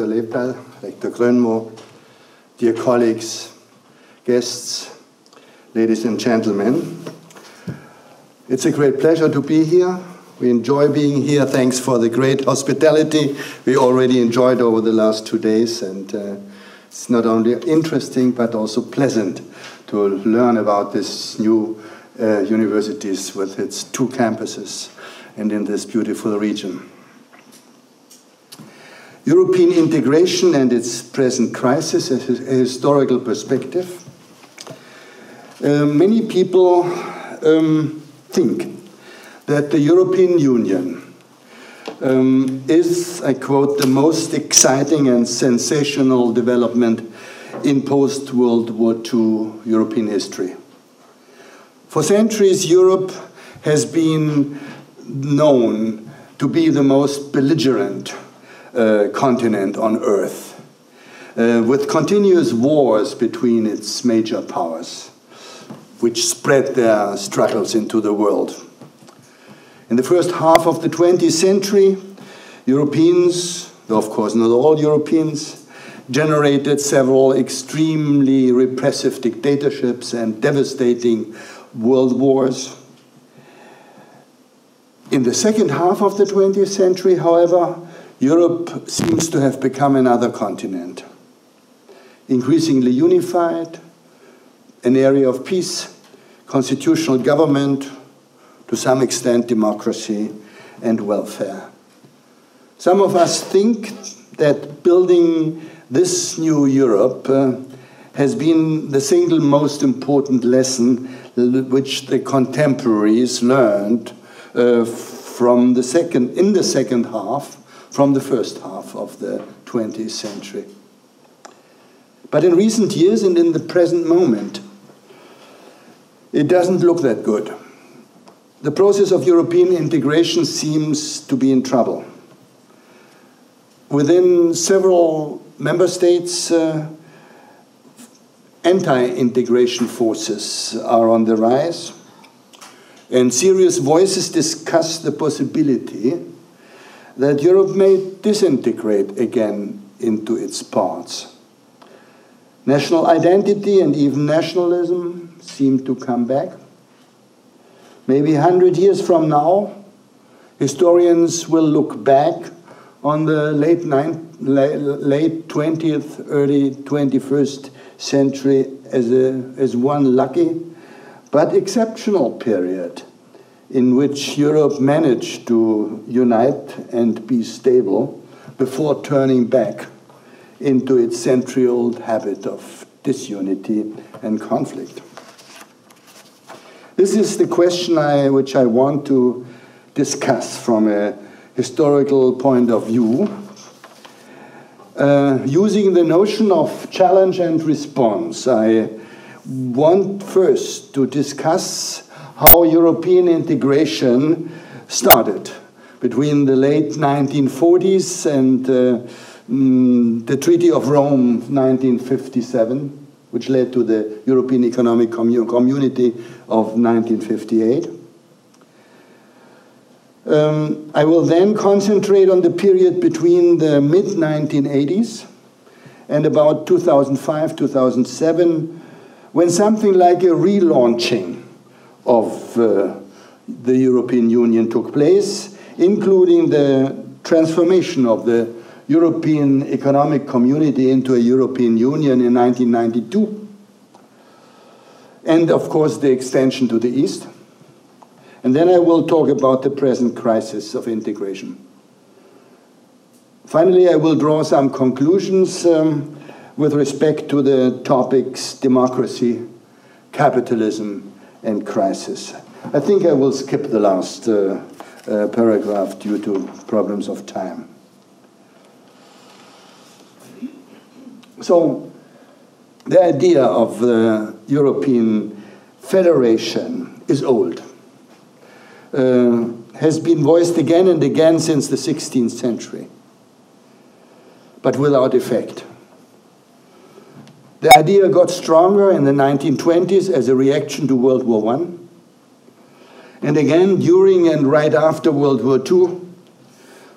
Rector Lepel, Rector Grönmo, dear colleagues, guests, ladies and gentlemen. It's a great pleasure to be here. We enjoy being here. Thanks for the great hospitality we already enjoyed over the last two days. And uh, it's not only interesting, but also pleasant to learn about this new uh, universities with its two campuses and in this beautiful region. European integration and its present crisis, as a, historical perspective. Uh, many people um, think that the European Union um, is, I quote, the most exciting and sensational development in post World War II European history. For centuries, Europe has been known to be the most belligerent uh, continent on Earth, uh, with continuous wars between its major powers, which spread their struggles into the world. In the first half of the 20th century, Europeans, though of course not all Europeans, generated several extremely repressive dictatorships and devastating world wars. In the second half of the 20th century, however, Europe seems to have become another continent, increasingly unified, an area of peace, constitutional government, to some extent democracy and welfare. Some of us think that building this new Europe uh, has been the single most important lesson which the contemporaries learned uh, from the second, in the second half, from the first half of the 20th century. But in recent years and in the present moment, it doesn't look that good. The process of European integration seems to be in trouble. Within several member states, uh, anti integration forces are on the rise, and serious voices discuss the possibility that Europe may disintegrate again into its parts. National identity and even nationalism seem to come back. Maybe 100 years from now, historians will look back on the late, late 20th, early 21st century as, a, as one lucky but exceptional period in which Europe managed to unite and be stable before turning back into its century old habit of disunity and conflict. This is the question I, which I want to discuss from a historical point of view, uh, using the notion of challenge and response. I want first to discuss how European integration started between the late 1940s and uh, mm, the Treaty of Rome 1957 which led to the European Economic Community of 1958. Um, I will then concentrate on the period between the mid 1980s and about 2005 2007, when something like a relaunching of uh, the European Union took place, including the transformation of the European Economic Community into a European Union in 1992. And of course, the extension to the East. And then I will talk about the present crisis of integration. Finally, I will draw some conclusions um, with respect to the topics democracy, capitalism, and crisis. I think I will skip the last uh, uh, paragraph due to problems of time. So the idea of the European Federation is old, uh, has been voiced again and again since the 16th century, but without effect. The idea got stronger in the 1920s as a reaction to World War I, and again during and right after World War II,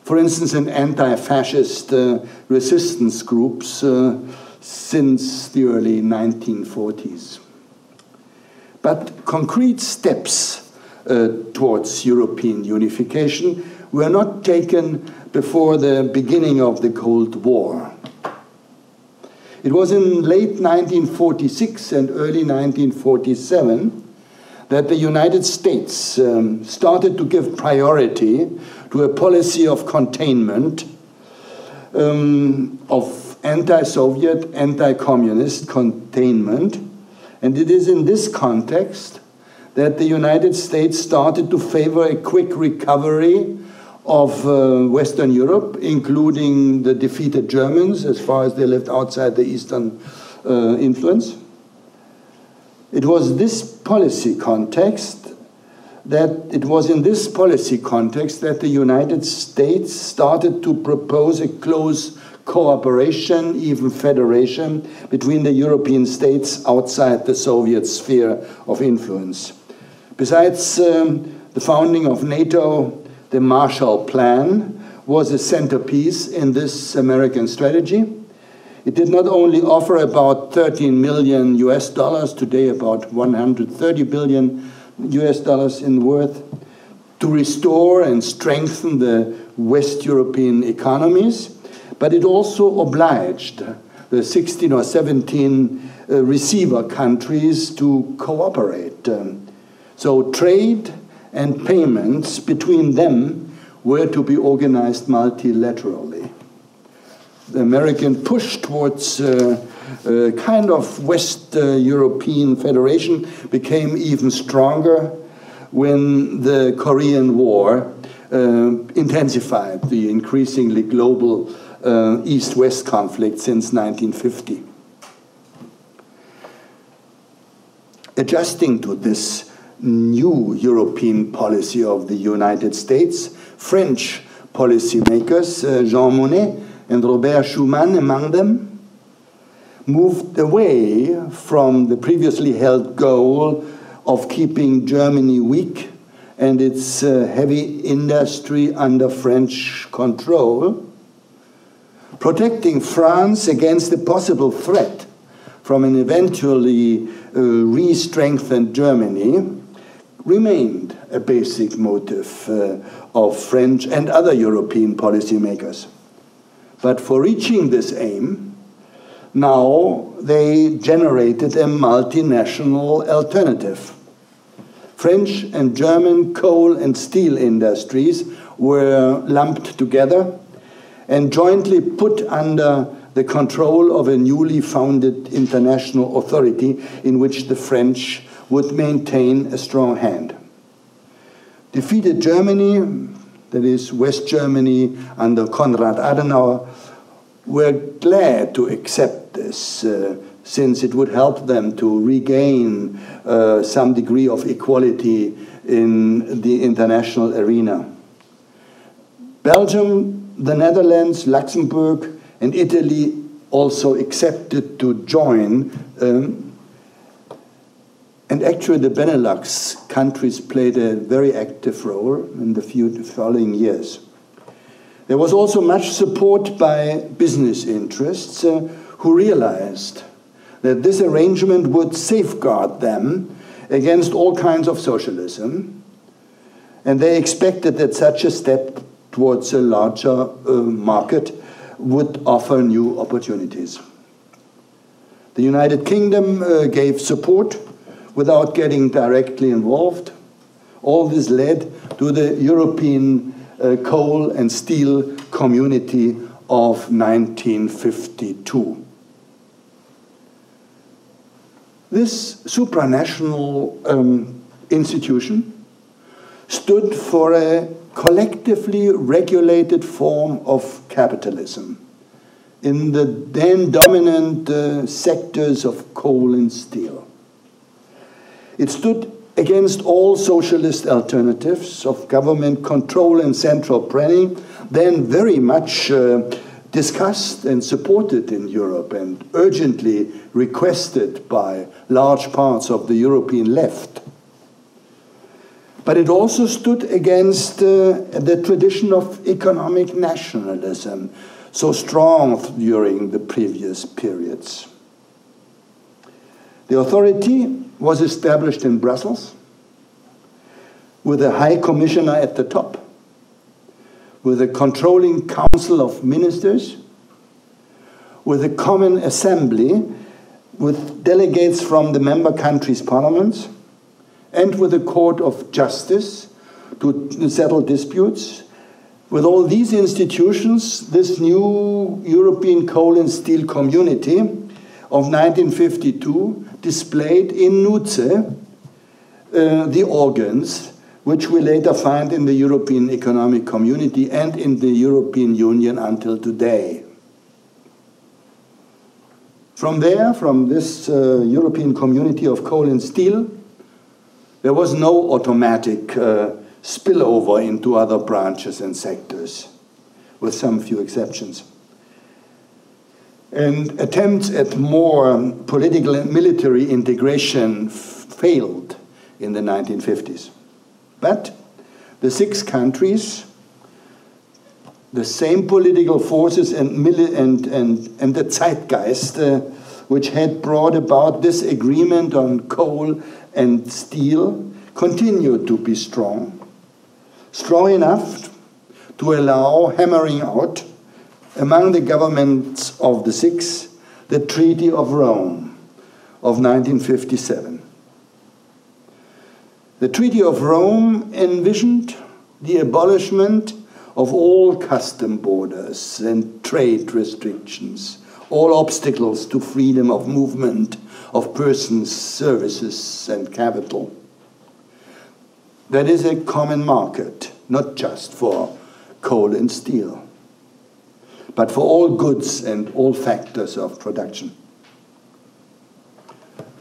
for instance, in anti fascist uh, resistance groups uh, since the early 1940s. But concrete steps uh, towards European unification were not taken before the beginning of the Cold War. It was in late 1946 and early 1947 that the United States um, started to give priority to a policy of containment, um, of anti Soviet, anti communist containment. And it is in this context that the United States started to favor a quick recovery of uh, Western Europe, including the defeated Germans as far as they lived outside the Eastern uh, influence. It was this policy context that it was in this policy context that the United States started to propose a close cooperation, even federation, between the European states outside the Soviet sphere of influence. Besides um, the founding of NATO, the Marshall Plan was a centerpiece in this American strategy. It did not only offer about 13 million US dollars, today about 130 billion US dollars in worth, to restore and strengthen the West European economies, but it also obliged the 16 or 17 uh, receiver countries to cooperate. Um, so trade and payments between them were to be organized multilaterally the American push towards uh, uh, kind of West uh, European federation became even stronger when the Korean War uh, intensified the increasingly global uh, East West conflict since 1950. Adjusting to this new European policy of the United States, French policymakers, uh, Jean Monnet, and Robert Schuman among them, moved away from the previously held goal of keeping Germany weak and its uh, heavy industry under French control, protecting France against the possible threat from an eventually uh, re strengthened Germany remained a basic motive uh, of French and other European policymakers. But for reaching this aim, now they generated a multinational alternative. French and German coal and steel industries were lumped together and jointly put under the control of a newly founded international authority in which the French would maintain a strong hand. Defeated Germany that is West Germany under Konrad Adenauer, were glad to accept this uh, since it would help them to regain uh, some degree of equality in the international arena. Belgium, the Netherlands, Luxembourg, and Italy also accepted to join um, and actually, the Benelux countries played a very active role in the few following years. There was also much support by business interests uh, who realized that this arrangement would safeguard them against all kinds of socialism, and they expected that such a step towards a larger uh, market would offer new opportunities. The United Kingdom uh, gave support without getting directly involved. All this led to the European uh, coal and steel community of 1952. This supranational um, institution stood for a collectively regulated form of capitalism in the then dominant uh, sectors of coal and steel. It stood against all socialist alternatives of government control and central planning, then very much uh, discussed and supported in Europe and urgently requested by large parts of the European left. But it also stood against uh, the tradition of economic nationalism, so strong during the previous periods. The authority was established in Brussels with a high commissioner at the top, with a controlling council of ministers, with a common assembly, with delegates from the member countries' parliaments, and with a court of justice to settle disputes. With all these institutions, this new European coal and steel community of 1952 displayed in nuce uh, the organs which we later find in the European Economic Community and in the European Union until today. From there, from this uh, European community of coal and steel, there was no automatic uh, spillover into other branches and sectors, with some few exceptions. And attempts at more political and military integration failed in the 1950s. But the six countries, the same political forces and, and, and, and the zeitgeist uh, which had brought about this agreement on coal and steel continued to be strong, strong enough to allow hammering out among the governments of the six the Treaty of Rome of 1957. The Treaty of Rome envisioned the abolishment of all custom borders and trade restrictions, all obstacles to freedom of movement of persons, services, and capital. That is a common market, not just for coal and steel, but for all goods and all factors of production.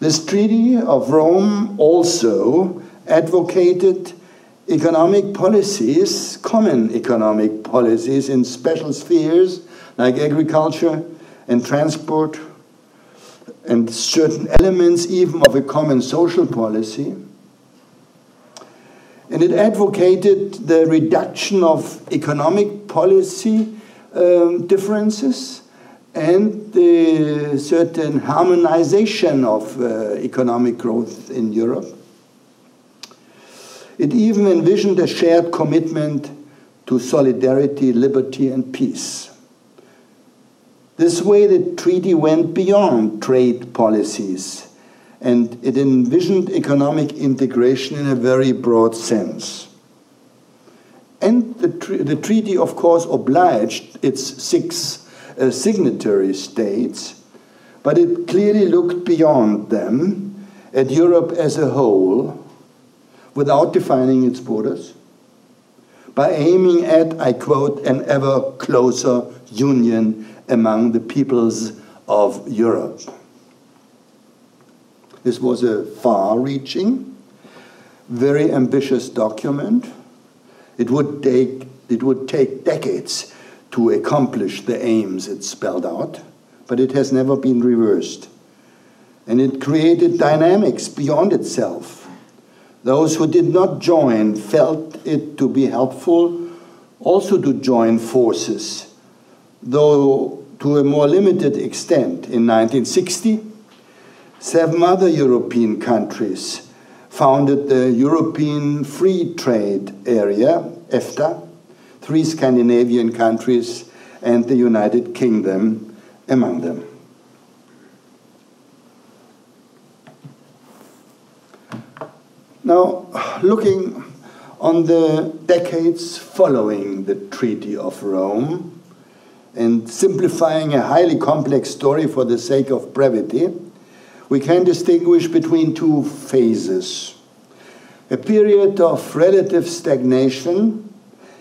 This Treaty of Rome also advocated economic policies, common economic policies in special spheres like agriculture and transport and certain elements even of a common social policy. And it advocated the reduction of economic policy um, differences and the certain harmonization of uh, economic growth in Europe. It even envisioned a shared commitment to solidarity, liberty, and peace. This way, the treaty went beyond trade policies and it envisioned economic integration in a very broad sense. And the, the treaty, of course, obliged its six uh, signatory states, but it clearly looked beyond them at Europe as a whole without defining its borders, by aiming at, I quote, an ever closer union among the peoples of Europe. This was a far reaching, very ambitious document. It would take, it would take decades to accomplish the aims it spelled out, but it has never been reversed. And it created dynamics beyond itself those who did not join felt it to be helpful also to join forces, though to a more limited extent. In 1960, seven other European countries founded the European Free Trade Area, EFTA, three Scandinavian countries, and the United Kingdom among them. Now, looking on the decades following the Treaty of Rome, and simplifying a highly complex story for the sake of brevity, we can distinguish between two phases. A period of relative stagnation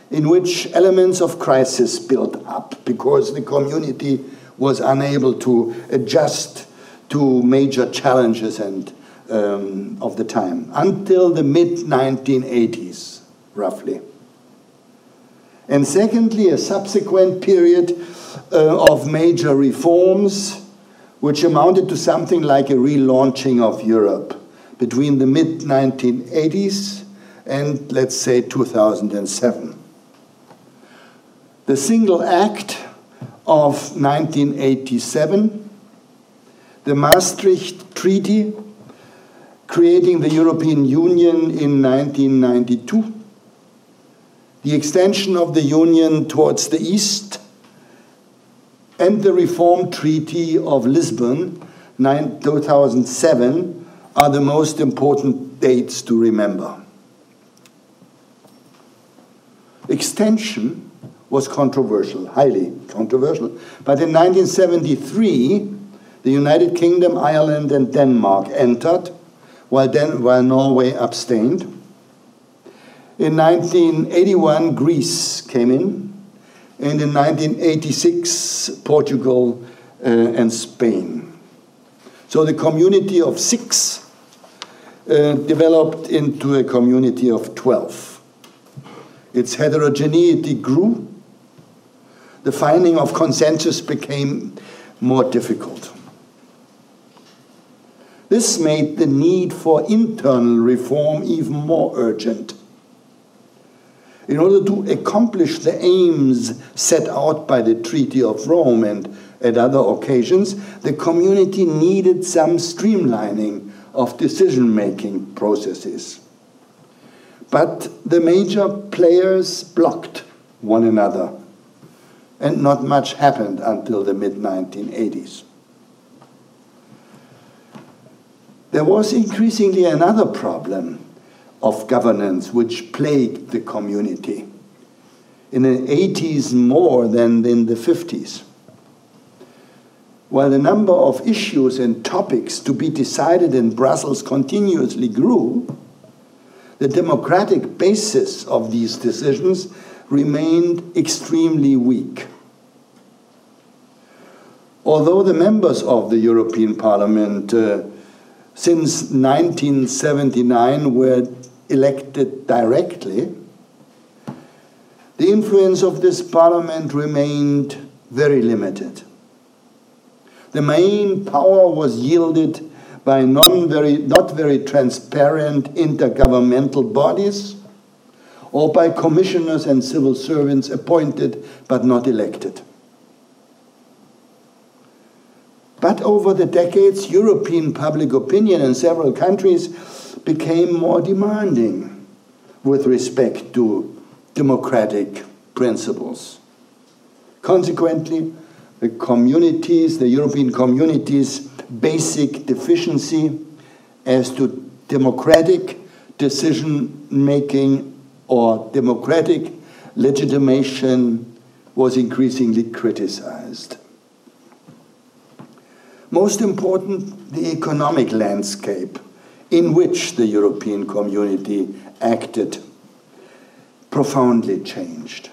in which elements of crisis built up because the community was unable to adjust to major challenges and um, of the time, until the mid 1980s, roughly. And secondly, a subsequent period uh, of major reforms, which amounted to something like a relaunching of Europe between the mid 1980s and let's say 2007. The single act of 1987, the Maastricht Treaty, creating the European Union in 1992, the extension of the Union towards the East, and the Reform Treaty of Lisbon, 2007, are the most important dates to remember. Extension was controversial, highly controversial. But in 1973, the United Kingdom, Ireland, and Denmark entered, while, Den while Norway abstained. In 1981, Greece came in, and in 1986, Portugal uh, and Spain. So the community of six uh, developed into a community of 12. Its heterogeneity grew. The finding of consensus became more difficult. This made the need for internal reform even more urgent. In order to accomplish the aims set out by the Treaty of Rome and at other occasions, the community needed some streamlining of decision making processes. But the major players blocked one another, and not much happened until the mid 1980s. There was increasingly another problem of governance which plagued the community. In the 80s, more than in the 50s. While the number of issues and topics to be decided in Brussels continuously grew, the democratic basis of these decisions remained extremely weak. Although the members of the European Parliament uh, since 1979 were elected directly, the influence of this parliament remained very limited. The main power was yielded by non very, not very transparent intergovernmental bodies or by commissioners and civil servants appointed but not elected. But over the decades, European public opinion in several countries became more demanding with respect to democratic principles. Consequently, the communities, the European communities' basic deficiency as to democratic decision making or democratic legitimation was increasingly criticized. Most important, the economic landscape in which the European community acted profoundly changed.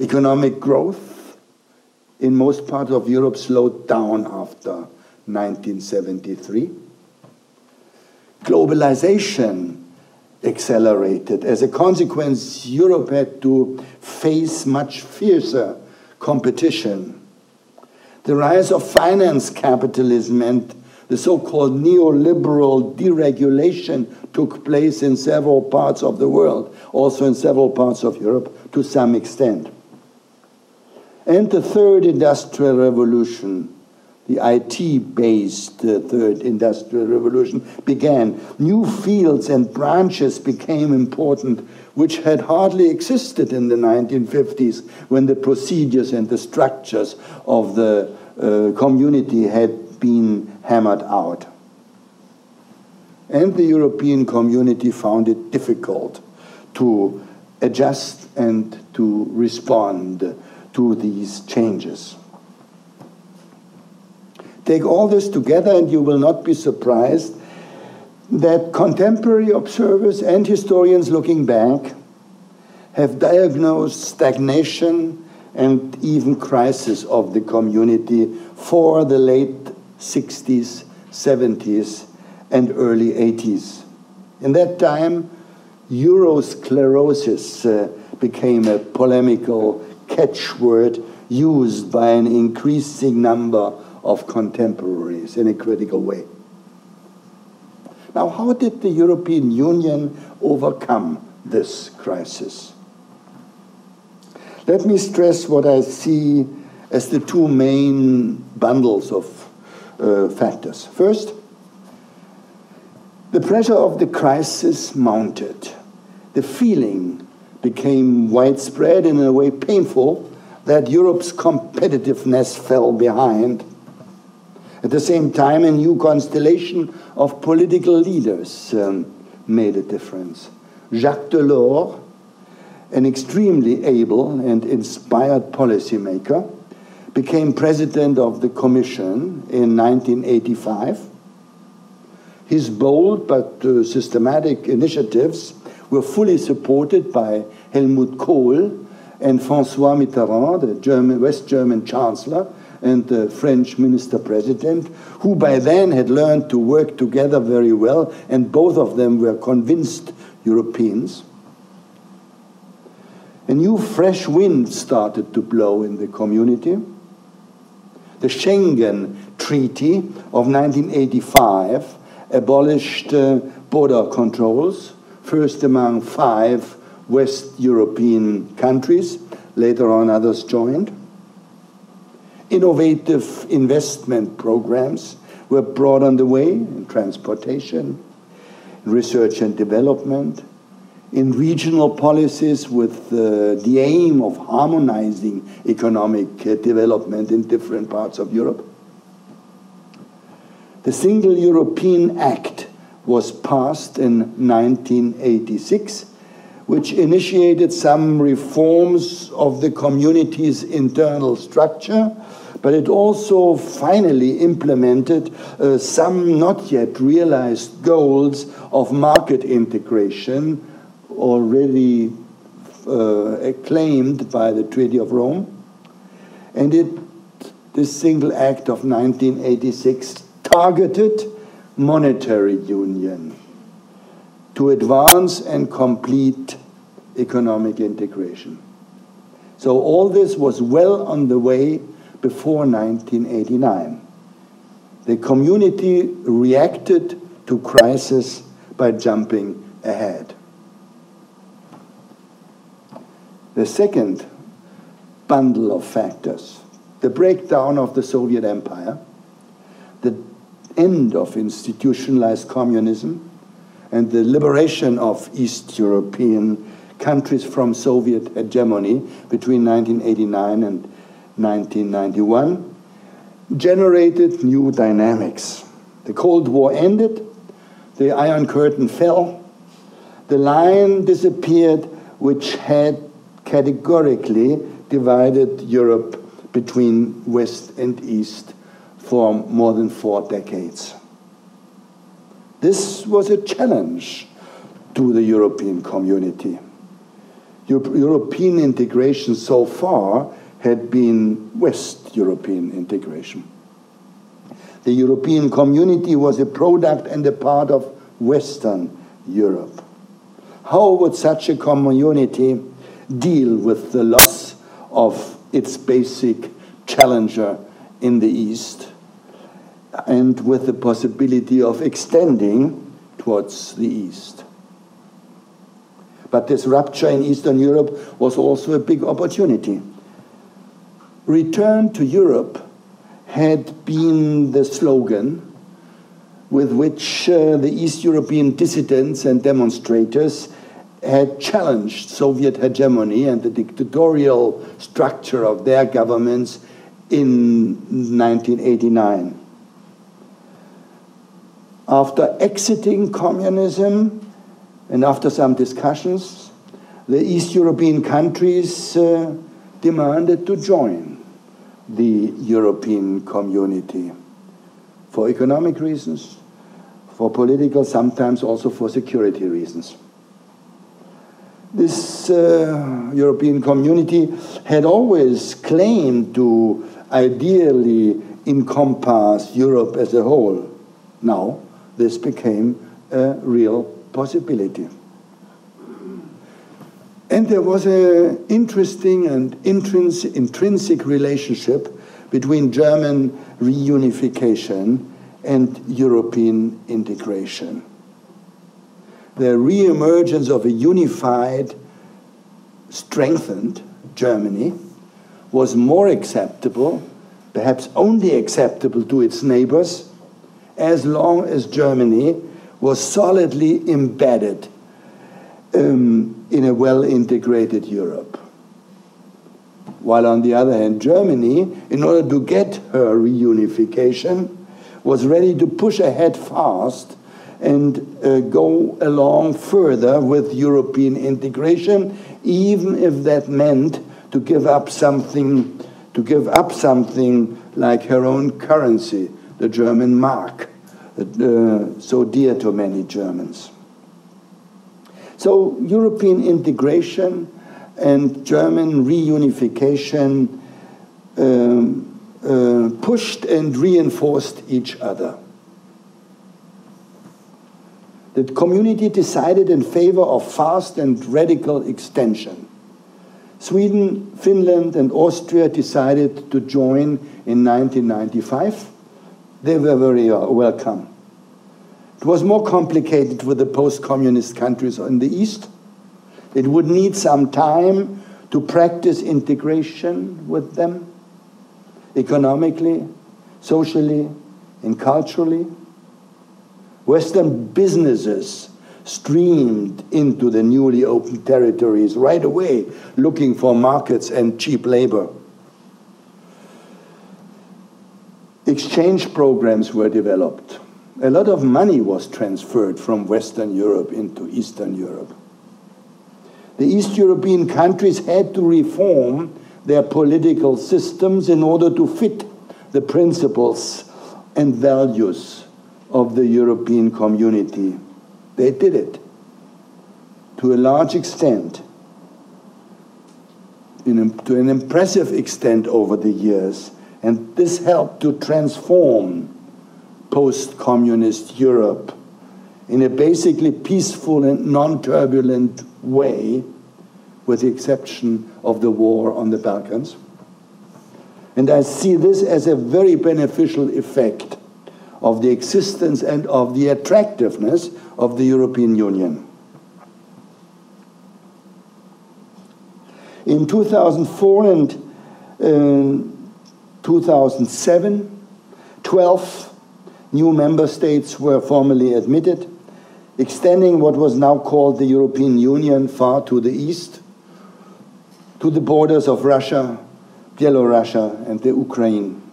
Economic growth in most parts of Europe slowed down after 1973. Globalization accelerated. As a consequence, Europe had to face much fiercer competition the rise of finance capitalism and the so called neoliberal deregulation took place in several parts of the world, also in several parts of Europe to some extent. And the third industrial revolution, the IT based uh, third industrial revolution, began. New fields and branches became important, which had hardly existed in the 1950s when the procedures and the structures of the uh, community had been hammered out. And the European community found it difficult to adjust and to respond to these changes. Take all this together, and you will not be surprised that contemporary observers and historians looking back have diagnosed stagnation and even crisis of the community for the late 60s, 70s, and early 80s. In that time, Eurosclerosis uh, became a polemical catchword used by an increasing number of contemporaries in a critical way. Now, how did the European Union overcome this crisis? Let me stress what I see as the two main bundles of uh, factors. First, the pressure of the crisis mounted. The feeling became widespread and in a way painful that Europe's competitiveness fell behind. At the same time, a new constellation of political leaders um, made a difference. Jacques Delors, an extremely able and inspired policymaker, became president of the Commission in 1985. His bold but uh, systematic initiatives were fully supported by Helmut Kohl and Francois Mitterrand, the German, West German Chancellor, and the French Minister President, who by then had learned to work together very well, and both of them were convinced Europeans. A new fresh wind started to blow in the community. The Schengen Treaty of 1985 abolished uh, border controls, first among five West European countries. Later on, others joined. Innovative investment programs were brought on the way in transportation, research and development, in regional policies with uh, the aim of harmonizing economic uh, development in different parts of Europe. The Single European Act was passed in 1986 which initiated some reforms of the community's internal structure, but it also finally implemented uh, some not yet realized goals of market integration already uh, acclaimed by the Treaty of Rome. And it, this single act of 1986 targeted monetary union to advance and complete economic integration. So all this was well on the way before 1989. The community reacted to crisis by jumping ahead. The second bundle of factors, the breakdown of the Soviet Empire, the end of institutionalized communism, and the liberation of East European countries from Soviet hegemony between 1989 and 1991 generated new dynamics. The Cold War ended, the Iron Curtain fell, the line disappeared which had categorically divided Europe between West and East for more than four decades. This was a challenge to the European community. European integration so far had been West European integration. The European community was a product and a part of Western Europe. How would such a community deal with the loss of its basic challenger in the East? and with the possibility of extending towards the east. But this rupture in Eastern Europe was also a big opportunity. Return to Europe had been the slogan with which uh, the East European dissidents and demonstrators had challenged Soviet hegemony and the dictatorial structure of their governments in 1989 after exiting communism and after some discussions, the East European countries uh, demanded to join the European community for economic reasons, for political, sometimes also for security reasons. This uh, European community had always claimed to ideally encompass Europe as a whole. Now, this became a real possibility. And there was an interesting and intrinsic, intrinsic relationship between German reunification and European integration. The re-emergence of a unified, strengthened Germany was more acceptable, perhaps only acceptable to its neighbors, as long as Germany was solidly embedded um, in a well integrated Europe. While on the other hand, Germany, in order to get her reunification, was ready to push ahead fast and uh, go along further with European integration, even if that meant to give up something, to give up something like her own currency, the German mark, uh, so dear to many Germans. So European integration and German reunification um, uh, pushed and reinforced each other. The community decided in favor of fast and radical extension. Sweden, Finland, and Austria decided to join in 1995. They were very uh, welcome. It was more complicated with the post communist countries in the East. It would need some time to practice integration with them economically, socially, and culturally. Western businesses streamed into the newly opened territories right away, looking for markets and cheap labor. Exchange programs were developed a lot of money was transferred from Western Europe into Eastern Europe. The East European countries had to reform their political systems in order to fit the principles and values of the European community. They did it to a large extent, to an impressive extent over the years, and this helped to transform post communist Europe in a basically peaceful and non turbulent way, with the exception of the war on the Balkans. And I see this as a very beneficial effect of the existence and of the attractiveness of the European Union. In 2004 and uh, 2007, 12 new member states were formally admitted, extending what was now called the European Union far to the east, to the borders of Russia, Belarus, and the Ukraine.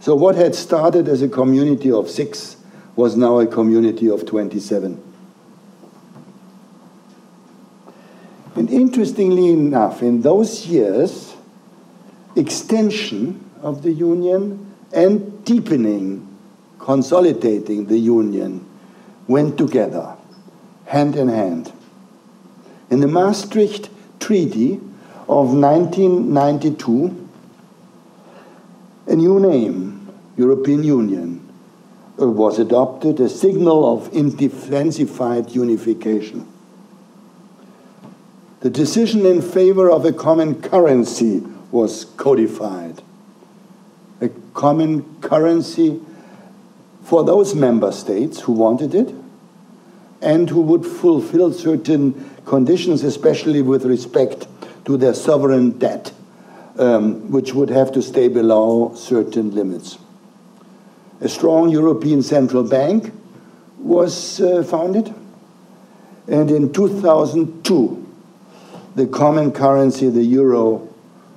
So, what had started as a community of six was now a community of 27. And interestingly enough, in those years, extension of the Union and deepening consolidating the Union went together, hand in hand. In the Maastricht Treaty of 1992, a new name, European Union, uh, was adopted, a signal of intensified unification. The decision in favor of a common currency was codified. A common currency for those member states who wanted it and who would fulfill certain conditions, especially with respect to their sovereign debt, um, which would have to stay below certain limits. A strong European Central Bank was uh, founded, and in 2002, the common currency, the euro,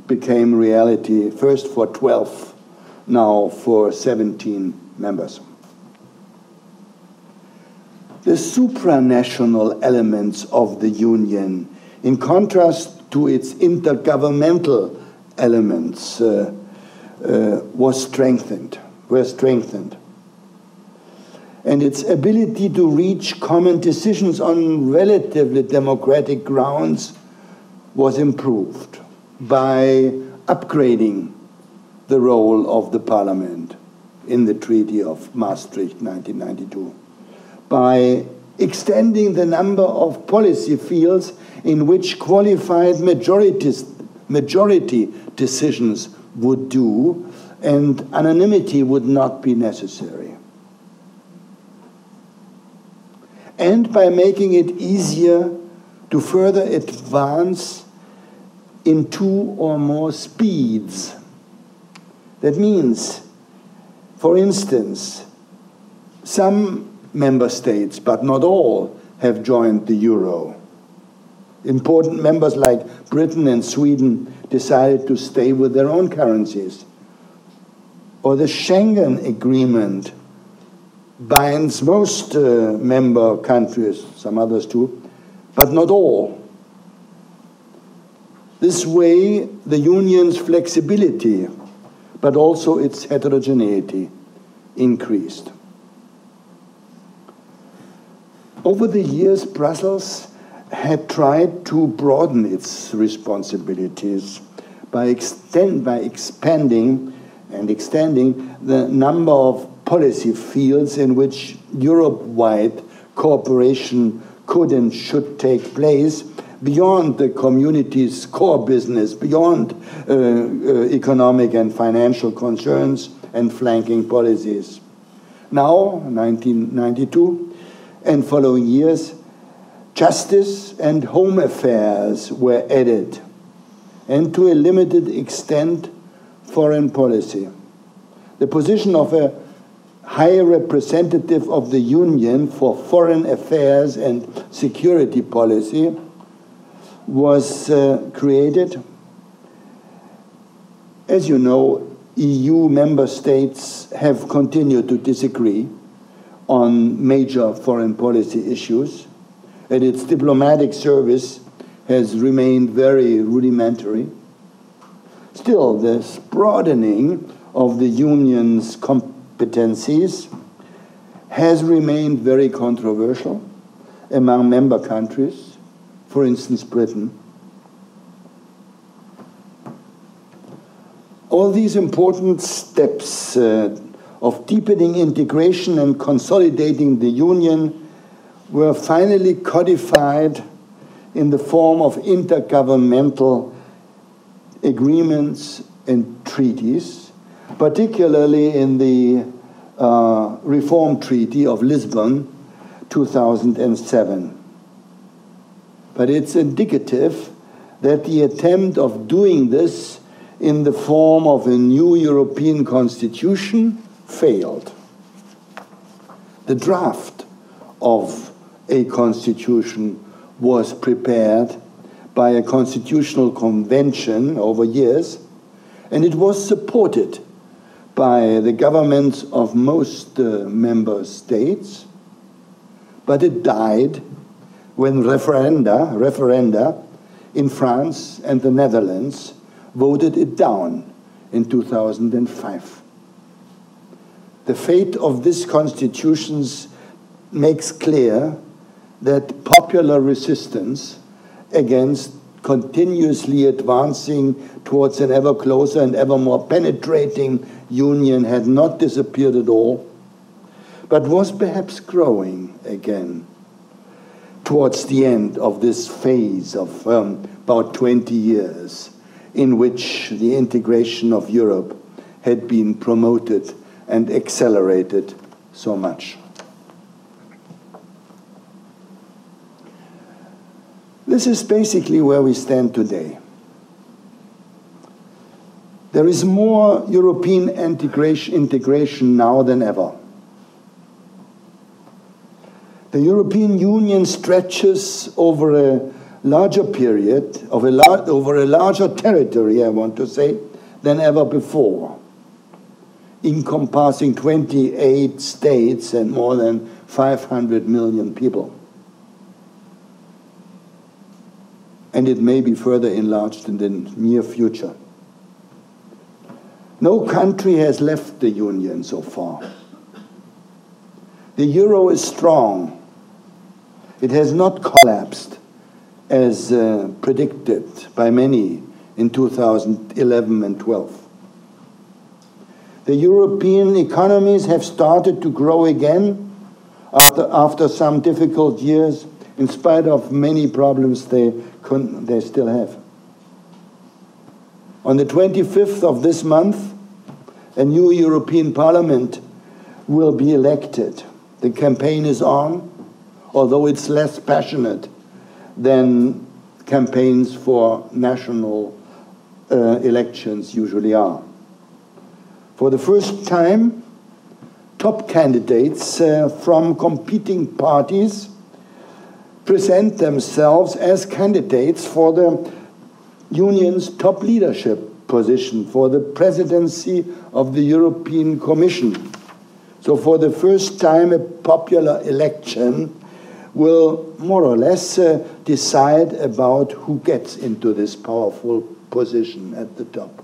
became reality, first for 12, now for 17 members. The supranational elements of the Union, in contrast to its intergovernmental elements, uh, uh, was strengthened, were strengthened. And its ability to reach common decisions on relatively democratic grounds was improved by upgrading the role of the parliament in the Treaty of Maastricht 1992 by extending the number of policy fields in which qualified majorities, majority decisions would do, and anonymity would not be necessary. and by making it easier to further advance in two or more speeds. That means, for instance, some member states, but not all, have joined the euro. Important members like Britain and Sweden decided to stay with their own currencies. Or the Schengen Agreement binds most uh, member countries, some others too, but not all. This way, the union's flexibility, but also its heterogeneity, increased. Over the years, Brussels had tried to broaden its responsibilities by, extend, by expanding and extending the number of policy fields in which Europe wide cooperation could and should take place beyond the community's core business, beyond uh, uh, economic and financial concerns and flanking policies. Now, 1992 and following years, justice and home affairs were added, and to a limited extent, foreign policy. The position of a High Representative of the Union for Foreign Affairs and Security Policy was uh, created. As you know, EU member states have continued to disagree on major foreign policy issues, and its diplomatic service has remained very rudimentary. Still, this broadening of the Union's competencies has remained very controversial among member countries, for instance, Britain. All these important steps uh, of deepening integration and consolidating the Union were finally codified in the form of intergovernmental agreements and treaties particularly in the uh, Reform Treaty of Lisbon 2007. But it's indicative that the attempt of doing this in the form of a new European constitution failed. The draft of a constitution was prepared by a constitutional convention over years, and it was supported by the governments of most uh, member states, but it died when referenda, referenda in France and the Netherlands voted it down in 2005. The fate of this constitution makes clear that popular resistance against continuously advancing towards an ever closer and ever more penetrating union had not disappeared at all, but was perhaps growing again towards the end of this phase of um, about 20 years in which the integration of Europe had been promoted and accelerated so much. This is basically where we stand today. There is more European integration, now than ever. The European Union stretches over a larger period, of a lar over a larger territory, I want to say, than ever before, encompassing 28 states and more than 500 million people. And it may be further enlarged in the near future. No country has left the Union so far. The euro is strong. It has not collapsed as uh, predicted by many in 2011 and 12. The European economies have started to grow again after, after some difficult years, in spite of many problems they they still have. On the 25th of this month, a new European Parliament will be elected. The campaign is on. although it's less passionate than campaigns for national uh, elections usually are. For the first time, top candidates uh, from competing parties present themselves as candidates for the union's top leadership position for the presidency of the European Commission. So, for the first time, a popular election will more or less uh, decide about who gets into this powerful position at the top.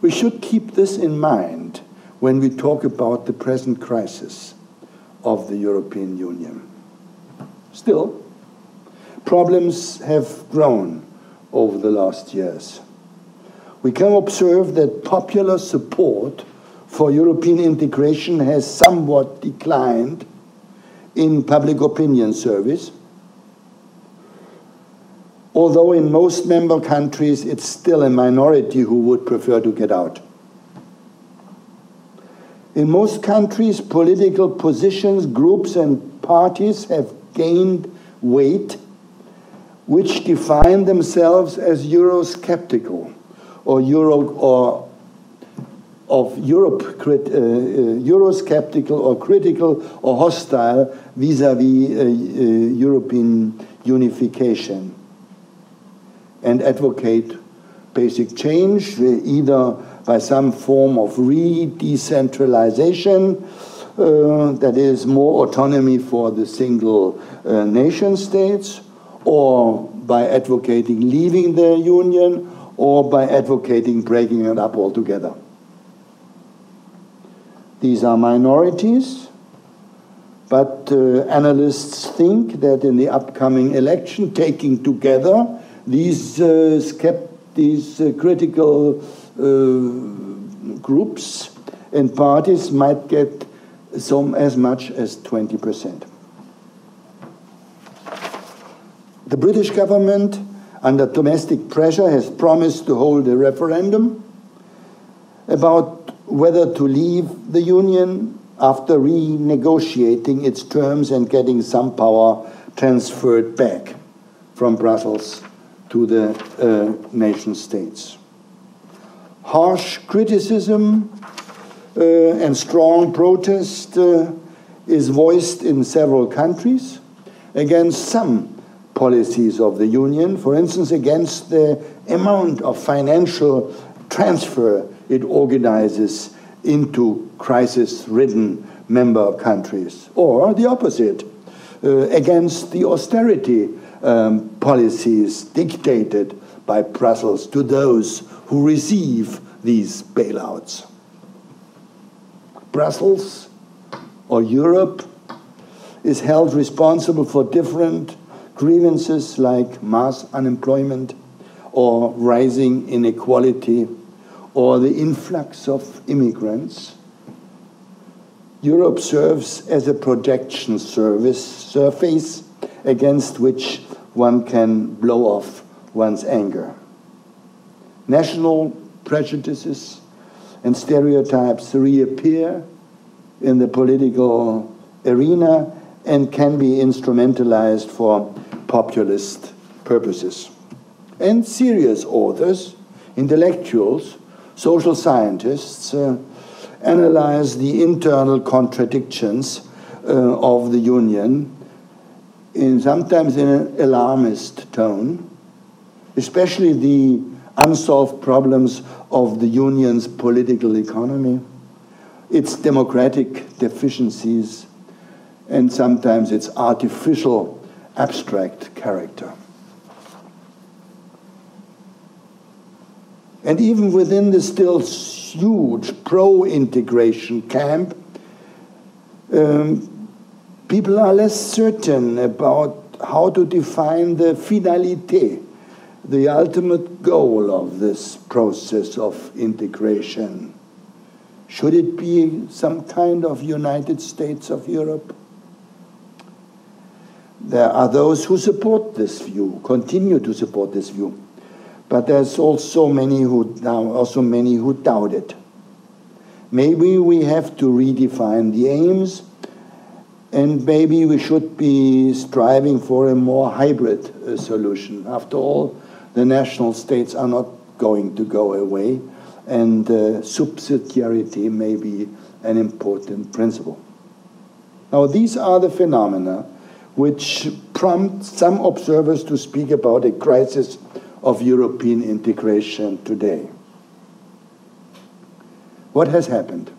We should keep this in mind when we talk about the present crisis of the European Union. Still, problems have grown over the last years. We can observe that popular support for European integration has somewhat declined in public opinion surveys, although in most member countries it's still a minority who would prefer to get out. In most countries, political positions, groups, and parties have gained weight which define themselves as Eurosceptical or Euro or of Europe, crit, uh, uh, Eurosceptical or critical or hostile vis-à-vis -vis, uh, uh, European unification and advocate basic change either by some form of re-decentralization uh, that is more autonomy for the single nation states or by advocating leaving the union, or by advocating breaking it up altogether. These are minorities, but uh, analysts think that in the upcoming election, taking together these, uh, these uh, critical uh, groups and parties might get some as much as 20 percent. The British government, under domestic pressure, has promised to hold a referendum about whether to leave the Union after renegotiating its terms and getting some power transferred back from Brussels to the uh, nation states. Harsh criticism and strong protest uh, is voiced in several countries against some policies of the Union, for instance, against the amount of financial transfer it organizes into crisis ridden member countries, or the opposite, uh, against the austerity um, policies dictated by Brussels to those who receive these bailouts. Brussels or Europe is held responsible for different grievances like mass unemployment or rising inequality or the influx of immigrants, Europe serves as a projection service surface against which one can blow off one's anger. National prejudices and stereotypes reappear in the political arena and can be instrumentalized for populist purposes. And serious authors, intellectuals, social scientists uh, analyze the internal contradictions uh, of the Union in sometimes in an alarmist tone, especially the unsolved problems of the Union's political economy, its democratic deficiencies, and sometimes its artificial abstract character. And even within the still huge pro integration camp, um, people are less certain about how to define the finalité, the ultimate goal of this process of integration. Should it be some kind of United States of Europe? There are those who support this view, continue to support this view, but there's also many who also many who doubt it. Maybe we have to redefine the aims and maybe we should be striving for a more hybrid uh, solution. After all, the national states are not going to go away, and uh, subsidiarity may be an important principle. Now, these are the phenomena which prompt some observers to speak about a crisis of European integration today. What has happened?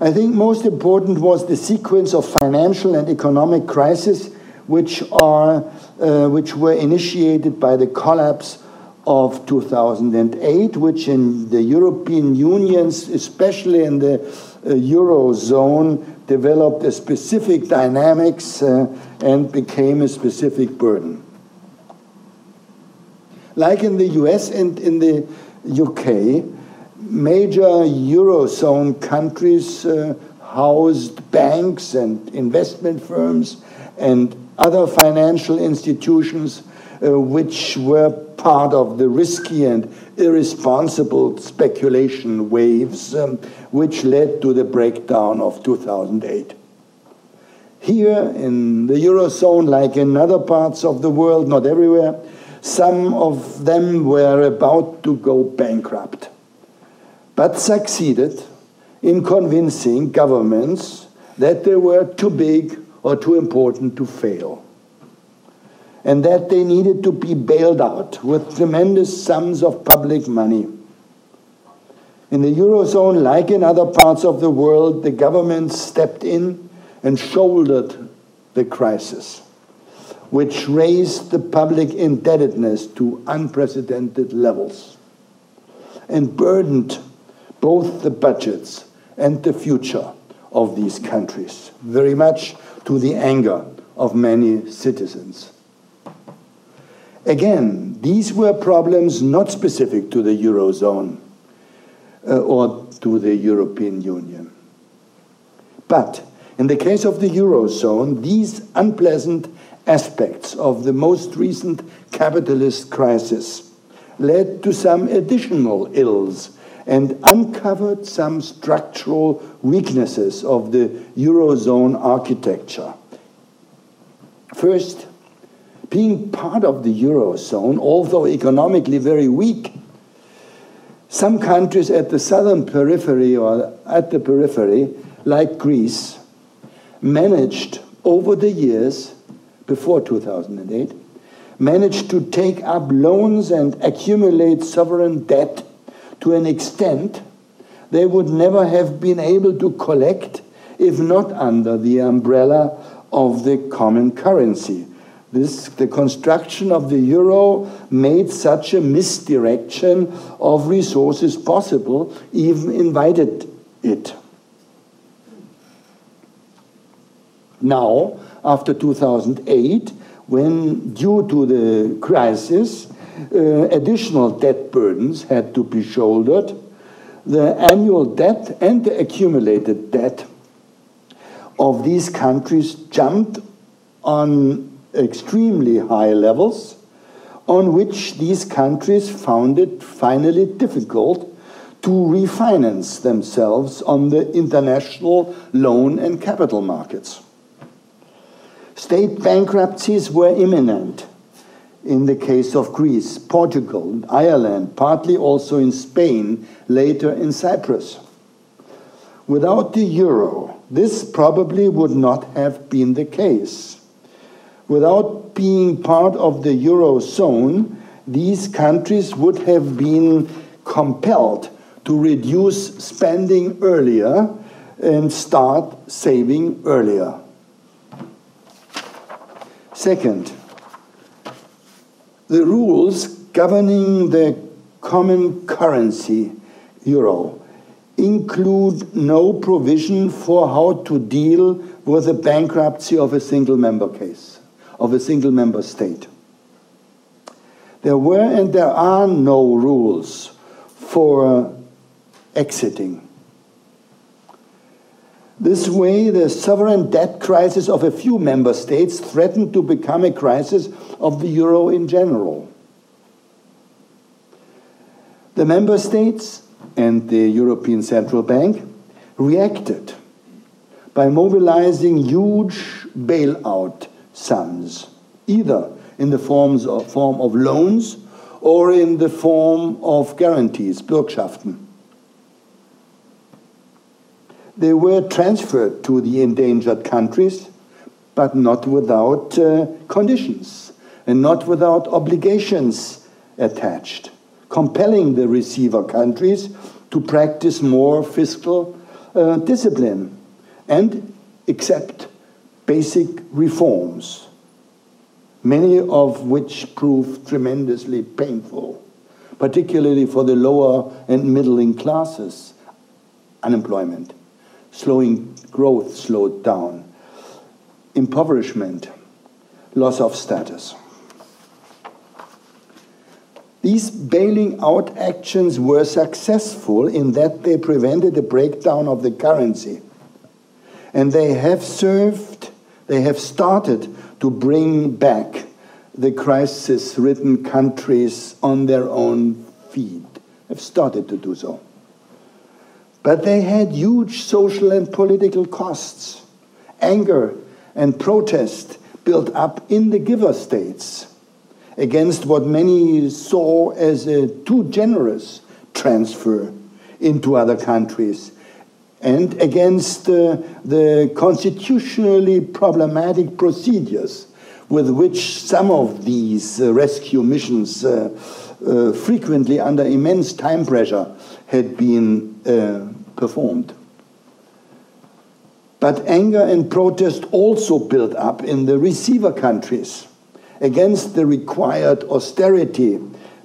I think most important was the sequence of financial and economic crises which, are, uh, which were initiated by the collapse of 2008, which in the European Union, especially in the uh, Eurozone, developed a specific dynamics uh, and became a specific burden. Like in the US and in the UK, major Eurozone countries uh, housed banks and investment firms and other financial institutions uh, which were part of the risky and irresponsible speculation waves um, which led to the breakdown of 2008. Here in the Eurozone, like in other parts of the world, not everywhere, some of them were about to go bankrupt, but succeeded in convincing governments that they were too big or too important to fail and that they needed to be bailed out with tremendous sums of public money. In the Eurozone, like in other parts of the world, the government stepped in and shouldered the crisis, which raised the public indebtedness to unprecedented levels and burdened both the budgets and the future of these countries, very much to the anger of many citizens. Again, these were problems not specific to the Eurozone uh, or to the European Union. But in the case of the Eurozone, these unpleasant aspects of the most recent capitalist crisis led to some additional ills and uncovered some structural weaknesses of the Eurozone architecture. First, being part of the Eurozone, although economically very weak, some countries at the southern periphery or at the periphery, like Greece, managed over the years before 2008, managed to take up loans and accumulate sovereign debt to an extent they would never have been able to collect if not under the umbrella of the common currency. This, the construction of the euro made such a misdirection of resources possible, even invited it. Now, after 2008, when due to the crisis, uh, additional debt burdens had to be shouldered, the annual debt and the accumulated debt of these countries jumped on extremely high levels on which these countries found it finally difficult to refinance themselves on the international loan and capital markets. State bankruptcies were imminent in the case of Greece, Portugal, Ireland, partly also in Spain, later in Cyprus. Without the euro, this probably would not have been the case. Without being part of the Eurozone, these countries would have been compelled to reduce spending earlier and start saving earlier. Second, the rules governing the common currency, euro, include no provision for how to deal with the bankruptcy of a single member case of a single member state. There were and there are no rules for exiting. This way, the sovereign debt crisis of a few member states threatened to become a crisis of the euro in general. The member states and the European Central Bank reacted by mobilizing huge bailout sums, either in the forms of, form of loans or in the form of guarantees, Bürgschaften. They were transferred to the endangered countries, but not without uh, conditions and not without obligations attached, compelling the receiver countries to practice more fiscal uh, discipline and accept basic reforms, many of which proved tremendously painful, particularly for the lower and middling classes. Unemployment, slowing growth slowed down, impoverishment, loss of status. These bailing out actions were successful in that they prevented a breakdown of the currency. And they have served, they have started to bring back the crisis ridden countries on their own feet, have started to do so. But they had huge social and political costs. Anger and protest built up in the giver states against what many saw as a too generous transfer into other countries and against uh, the constitutionally problematic procedures with which some of these uh, rescue missions, uh, uh frequently under immense time pressure, had been uh, performed. But anger and protest also built up in the receiver countries against the required austerity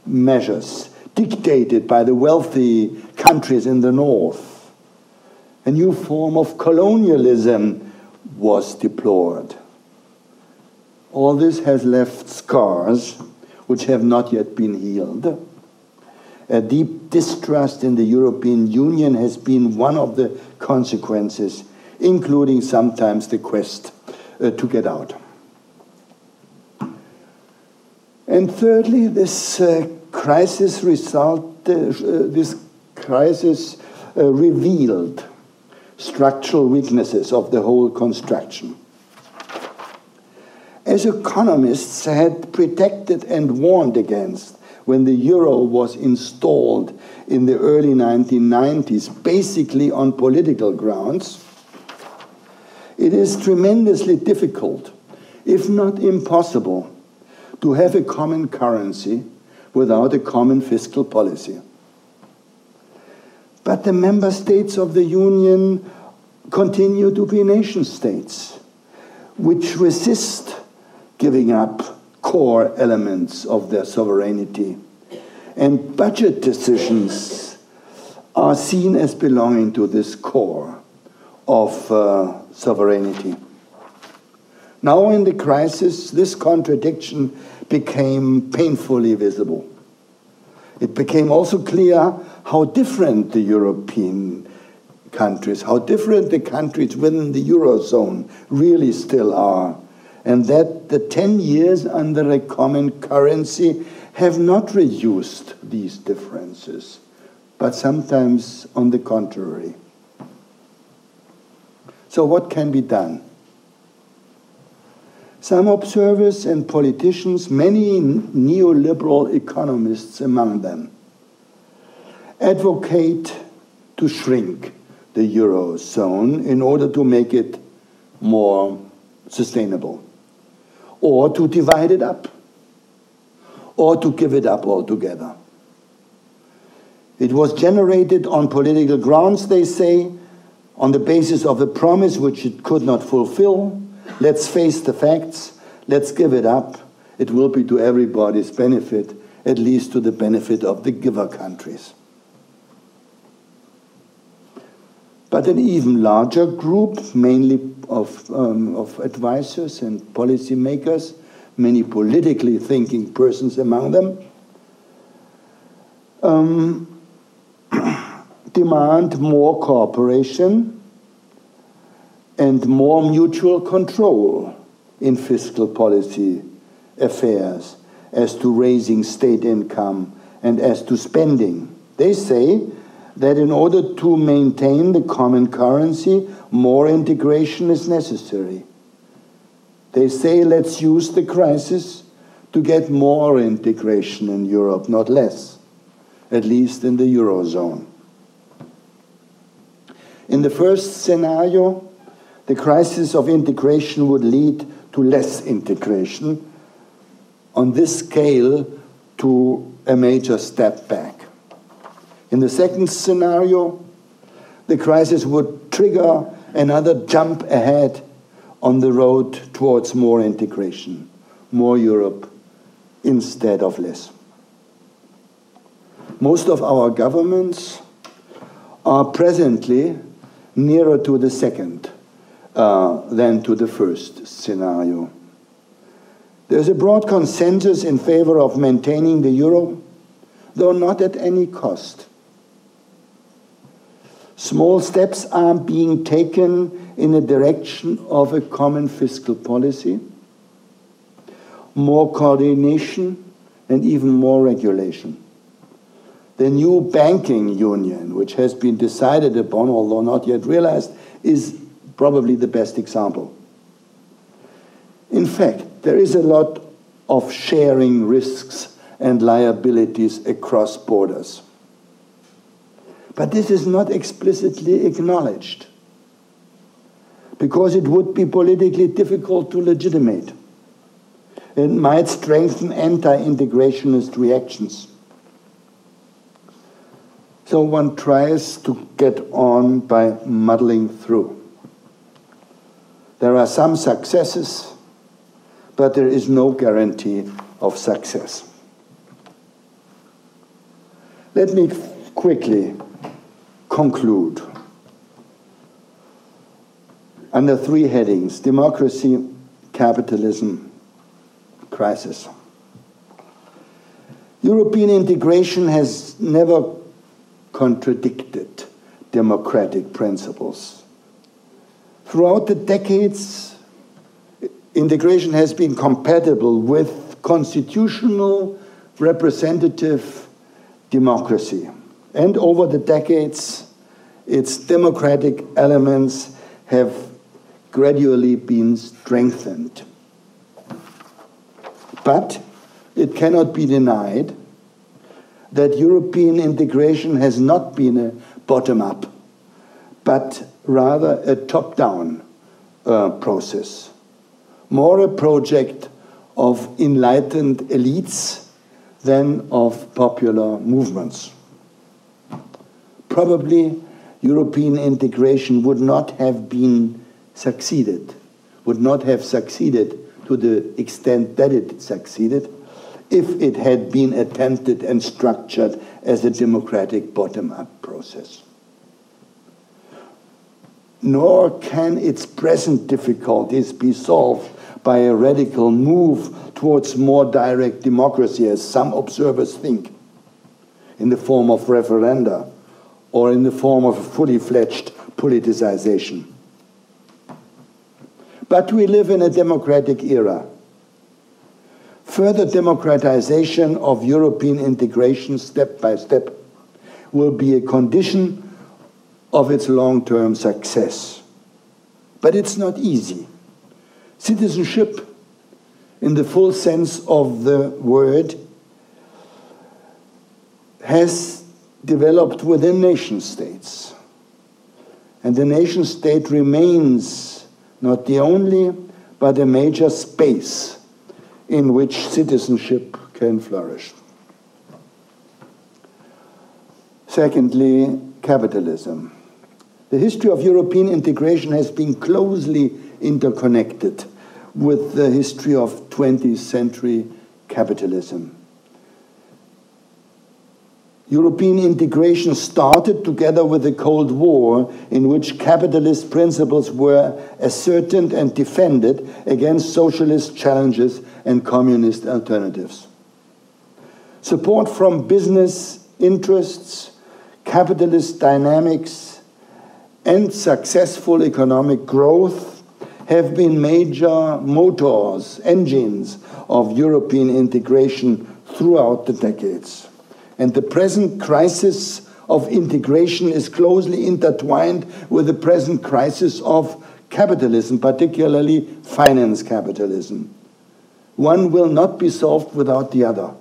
measures dictated by the wealthy countries in the north. A new form of colonialism was deplored. All this has left scars which have not yet been healed. A deep distrust in the European Union has been one of the consequences, including sometimes the quest uh, to get out. And thirdly, this uh, crisis result, uh, this crisis uh, revealed structural weaknesses of the whole construction. As economists had protected and warned against when the euro was installed in the early 1990s, basically on political grounds, it is tremendously difficult, if not impossible, to have a common currency without a common fiscal policy. But the member states of the Union continue to be nation states, which resist giving up core elements of their sovereignty. And budget decisions are seen as belonging to this core of uh, sovereignty. Now, in the crisis, this contradiction became painfully visible. It became also clear how different the European countries, how different the countries within the Eurozone really still are, and that the 10 years under a common currency have not reduced these differences, but sometimes on the contrary. So, what can be done? Some observers and politicians, many neoliberal economists among them, advocate to shrink the Eurozone in order to make it more sustainable, or to divide it up, or to give it up altogether. It was generated on political grounds, they say, on the basis of a promise which it could not fulfill Let's face the facts. Let's give it up. It will be to everybody's benefit, at least to the benefit of the giver countries. But an even larger group, mainly of, um, of advisors and policymakers, many politically thinking persons among them, um, demand more cooperation and more mutual control in fiscal policy affairs as to raising state income and as to spending. They say that in order to maintain the common currency, more integration is necessary. They say, let's use the crisis to get more integration in Europe, not less, at least in the Eurozone. In the first scenario, the crisis of integration would lead to less integration, on this scale, to a major step back. In the second scenario, the crisis would trigger another jump ahead on the road towards more integration, more Europe instead of less. Most of our governments are presently nearer to the second uh, than to the first scenario. There's a broad consensus in favor of maintaining the euro, though not at any cost. Small steps are being taken in the direction of a common fiscal policy, more coordination, and even more regulation. The new banking union, which has been decided upon, although not yet realized, is probably the best example. In fact, there is a lot of sharing risks and liabilities across borders. But this is not explicitly acknowledged because it would be politically difficult to legitimate. It might strengthen anti integrationist reactions. So one tries to get on by muddling through. There are some successes, but there is no guarantee of success. Let me quickly conclude under three headings democracy, capitalism, crisis. European integration has never contradicted democratic principles. Throughout the decades, integration has been compatible with constitutional representative democracy. And over the decades, its democratic elements have gradually been strengthened. But it cannot be denied that European integration has not been a bottom up, but rather a top down uh, process. More a project of enlightened elites than of popular movements. Probably European integration would not have been succeeded, would not have succeeded to the extent that it succeeded if it had been attempted and structured as a democratic bottom up process. Nor can its present difficulties be solved by a radical move towards more direct democracy, as some observers think, in the form of referenda or in the form of a fully fledged politicization. But we live in a democratic era Further democratization of European integration step by step will be a condition of its long term success. But it's not easy. Citizenship, in the full sense of the word, has developed within nation states. And the nation state remains not the only, but a major space in which citizenship can flourish. Secondly, capitalism. The history of European integration has been closely interconnected with the history of 20th century capitalism. European integration started together with the Cold War, in which capitalist principles were ascertained and defended against socialist challenges and communist alternatives. Support from business interests, capitalist dynamics, and successful economic growth have been major motors, engines of European integration throughout the decades. And the present crisis of integration is closely intertwined with the present crisis of capitalism, particularly finance capitalism. One will not be solved without the other.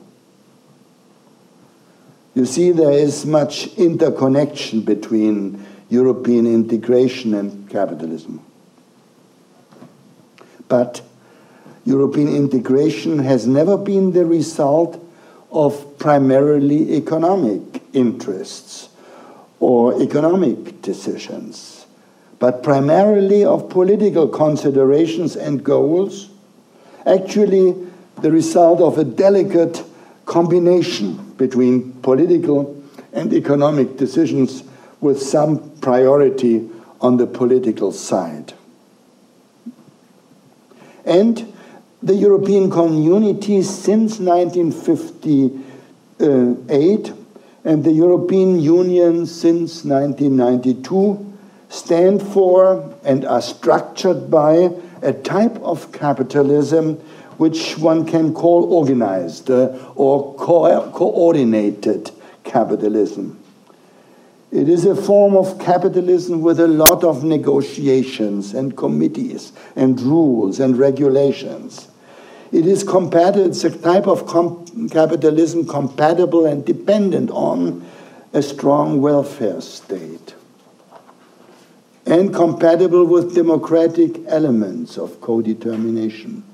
You see, there is much interconnection between European integration and capitalism. But European integration has never been the result of primarily economic interests or economic decisions, but primarily of political considerations and goals, actually the result of a delicate combination between political and economic decisions with some priority on the political side. And the European community since 1958 and the European Union since 1992 stand for and are structured by a type of capitalism which one can call organized uh, or co coordinated capitalism. It is a form of capitalism with a lot of negotiations and committees and rules and regulations. It is compatible, it's a type of capitalism compatible and dependent on a strong welfare state and compatible with democratic elements of co-determination.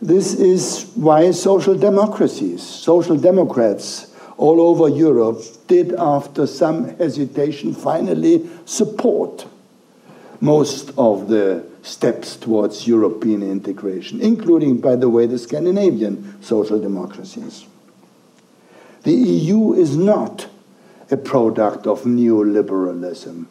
This is why social democracies, social democrats all over Europe did, after some hesitation, finally support most of the steps towards European integration, including, by the way, the Scandinavian social democracies. The EU is not a product of neoliberalism.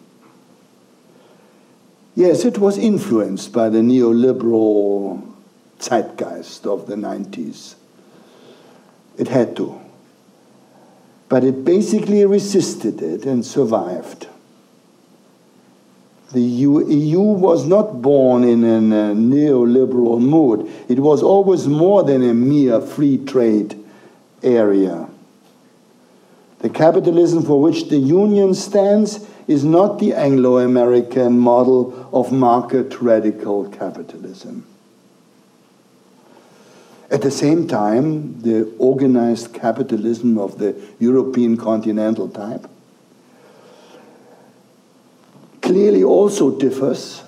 Yes, it was influenced by the neoliberal zeitgeist of the 90s. It had to. But it basically resisted it and survived. The EU was not born in a neoliberal mood. It was always more than a mere free trade area. The capitalism for which the Union stands is not the Anglo American model of market radical capitalism. At the same time, the organized capitalism of the European continental type clearly also differs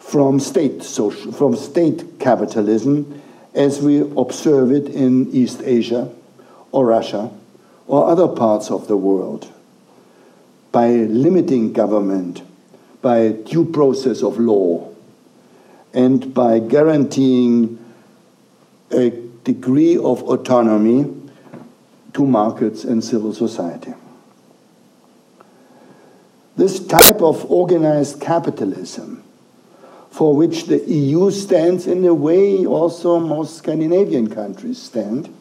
from state, social, from state capitalism as we observe it in East Asia or Russia or other parts of the world by limiting government, by due process of law, and by guaranteeing a degree of autonomy to markets and civil society. This type of organized capitalism, for which the EU stands in the way also most Scandinavian countries stand,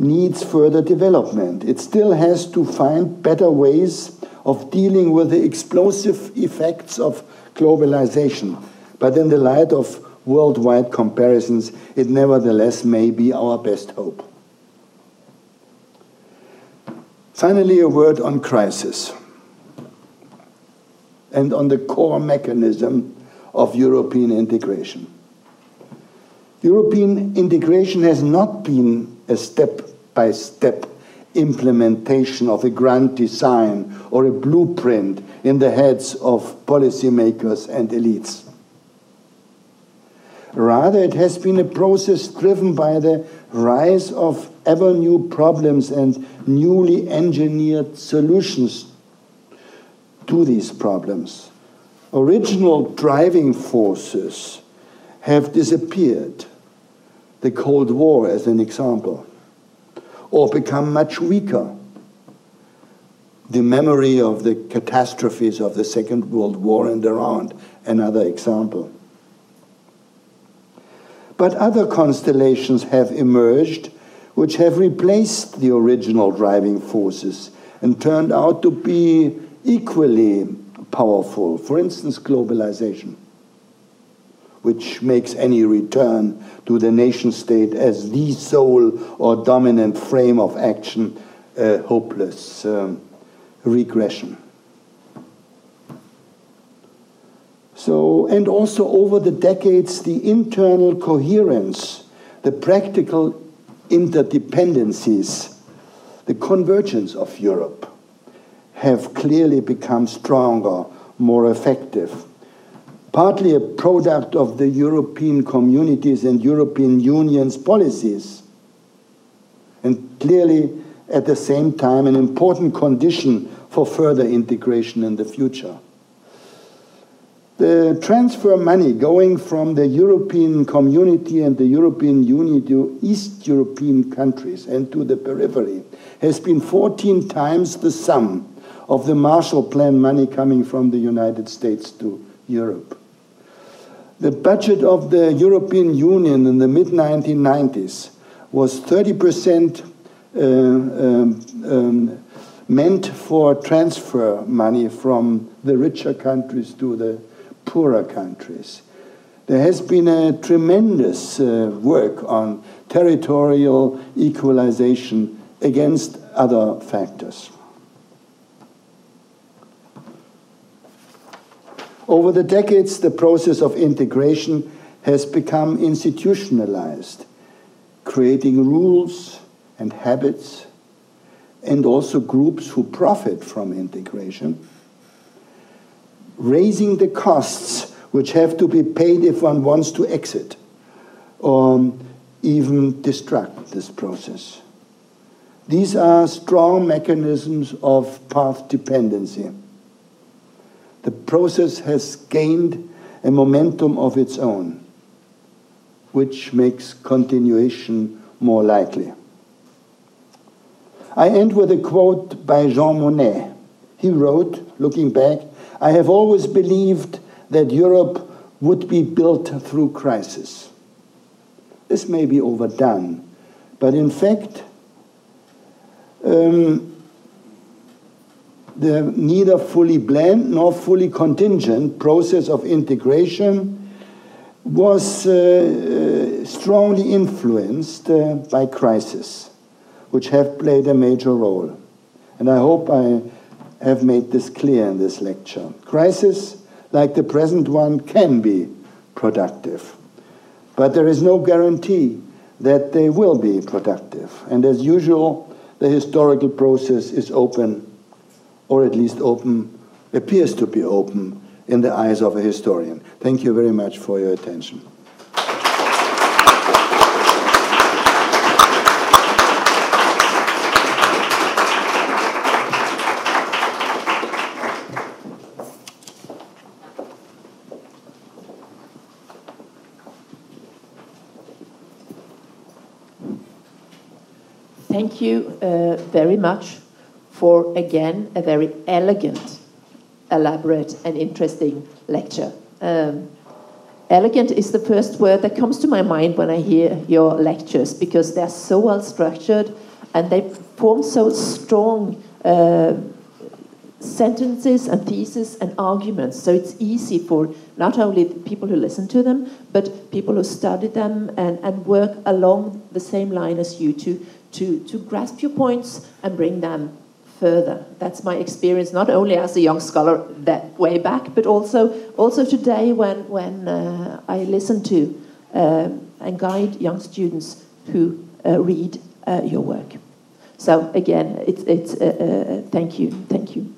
needs further development. It still has to find better ways of dealing with the explosive effects of globalization. But in the light of worldwide comparisons, it nevertheless may be our best hope. Finally, a word on crisis and on the core mechanism of European integration. European integration has not been a step by step implementation of a grand design or a blueprint in the heads of policymakers and elites. Rather, it has been a process driven by the rise of ever new problems and newly engineered solutions to these problems. Original driving forces have disappeared. The Cold War, as an example, or become much weaker. The memory of the catastrophes of the Second World War and around, another example. But other constellations have emerged which have replaced the original driving forces and turned out to be equally powerful. For instance, globalization, which makes any return to the nation state as the sole or dominant frame of action a hopeless um, regression. So, and also over the decades, the internal coherence, the practical interdependencies, the convergence of Europe have clearly become stronger, more effective. Partly a product of the European communities and European Union's policies. And clearly, at the same time, an important condition for further integration in the future. The transfer money going from the European community and the European Union to East European countries and to the periphery has been 14 times the sum of the Marshall Plan money coming from the United States to Europe. The budget of the European Union in the mid 1990s was 30% uh, um, um, meant for transfer money from the richer countries to the poorer countries. There has been a tremendous uh, work on territorial equalization against other factors. Over the decades, the process of integration has become institutionalized, creating rules and habits, and also groups who profit from integration raising the costs which have to be paid if one wants to exit or even destruct this process. These are strong mechanisms of path dependency. The process has gained a momentum of its own, which makes continuation more likely. I end with a quote by Jean Monnet. He wrote, looking back, I have always believed that Europe would be built through crisis. This may be overdone, but in fact, um, the neither fully planned nor fully contingent process of integration was uh, uh, strongly influenced uh, by crisis, which have played a major role. And I hope I have made this clear in this lecture. Crisis, like the present one, can be productive, but there is no guarantee that they will be productive. And as usual, the historical process is open, or at least open, appears to be open in the eyes of a historian. Thank you very much for your attention. Thank you uh, very much for, again, a very elegant, elaborate, and interesting lecture. Um, elegant is the first word that comes to my mind when I hear your lectures because they're so well structured and they form so strong uh, sentences and theses and arguments. So it's easy for not only people who listen to them, but people who study them and, and work along the same line as you to to, to grasp your points and bring them further. That's my experience, not only as a young scholar that way back, but also also today when when uh, I listen to uh, and guide young students who uh, read uh, your work. So again, it's it's uh, uh, thank you, thank you.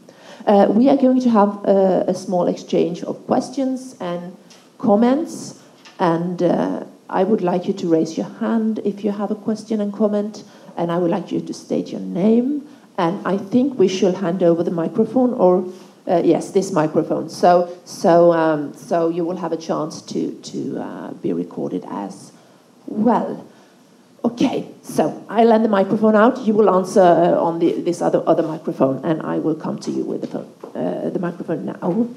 we are going to have a small exchange of questions and comments, and I would like you to raise your hand if you have a question and comment and I would like you to state your name. And I think we should hand over the microphone, or uh, yes, this microphone. So, so, um, so you will have a chance to to uh, be recorded as well. Okay, so I'll lend the microphone out. You will answer uh, on the, this other other microphone, and I will come to you with the phone, uh, the microphone now.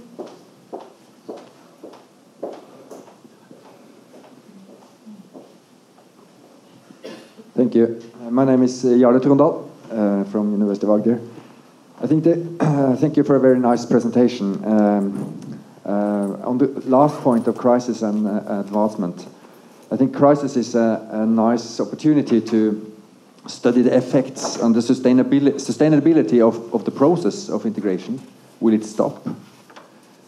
Thank you. Uh, my name is uh, Jarle Trondal uh, from University of Agder. I think that, thank you for a very nice presentation. Um, uh, on the last point of crisis and uh, advancement, I think crisis is a, a, nice opportunity to study the effects on the sustainability, sustainability of, of the process of integration. Will it stop?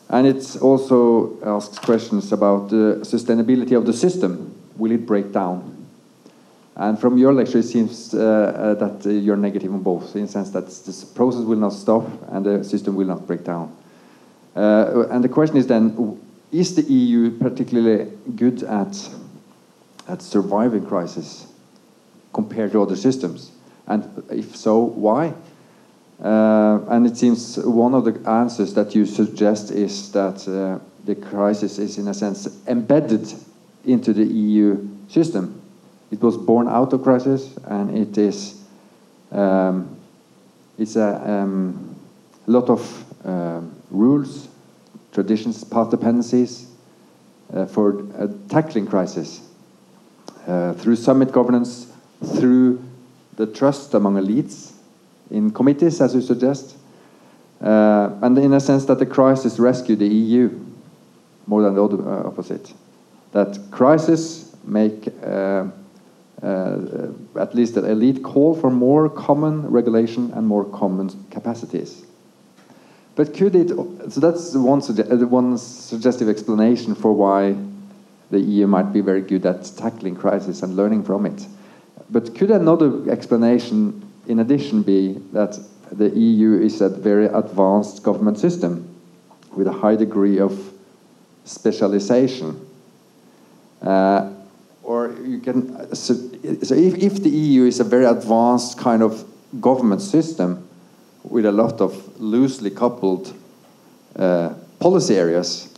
And it also asks questions about the sustainability of the system. Will it break down? And from your lecture, it seems uh, uh, that uh, you're negative on both, in the sense that this process will not stop and the system will not break down. Uh, and the question is then, is the EU particularly good at, at surviving crisis compared to other systems? And if so, why? Uh, and it seems one of the answers that you suggest is that uh, the crisis is, in a sense, embedded into the EU system. It was born out of crisis, and it is um, it's a um, lot of um, rules, traditions, path dependencies uh, for uh, tackling crisis uh, through summit governance, through the trust among elites in committees, as you suggest, uh, and in a sense that the crisis rescued the EU more than the other uh, opposite. That crisis make uh, uh, at least the elite call for more common regulation and more common capacities. But could it? So that's one, uh, one suggestive explanation for why the EU might be very good at tackling crisis and learning from it. But could another explanation in addition be that the EU is a very advanced government system with a high degree of specialization. Uh, or you can, so, so if, if the EU is a very advanced kind of government system with a lot of loosely coupled uh, policy areas,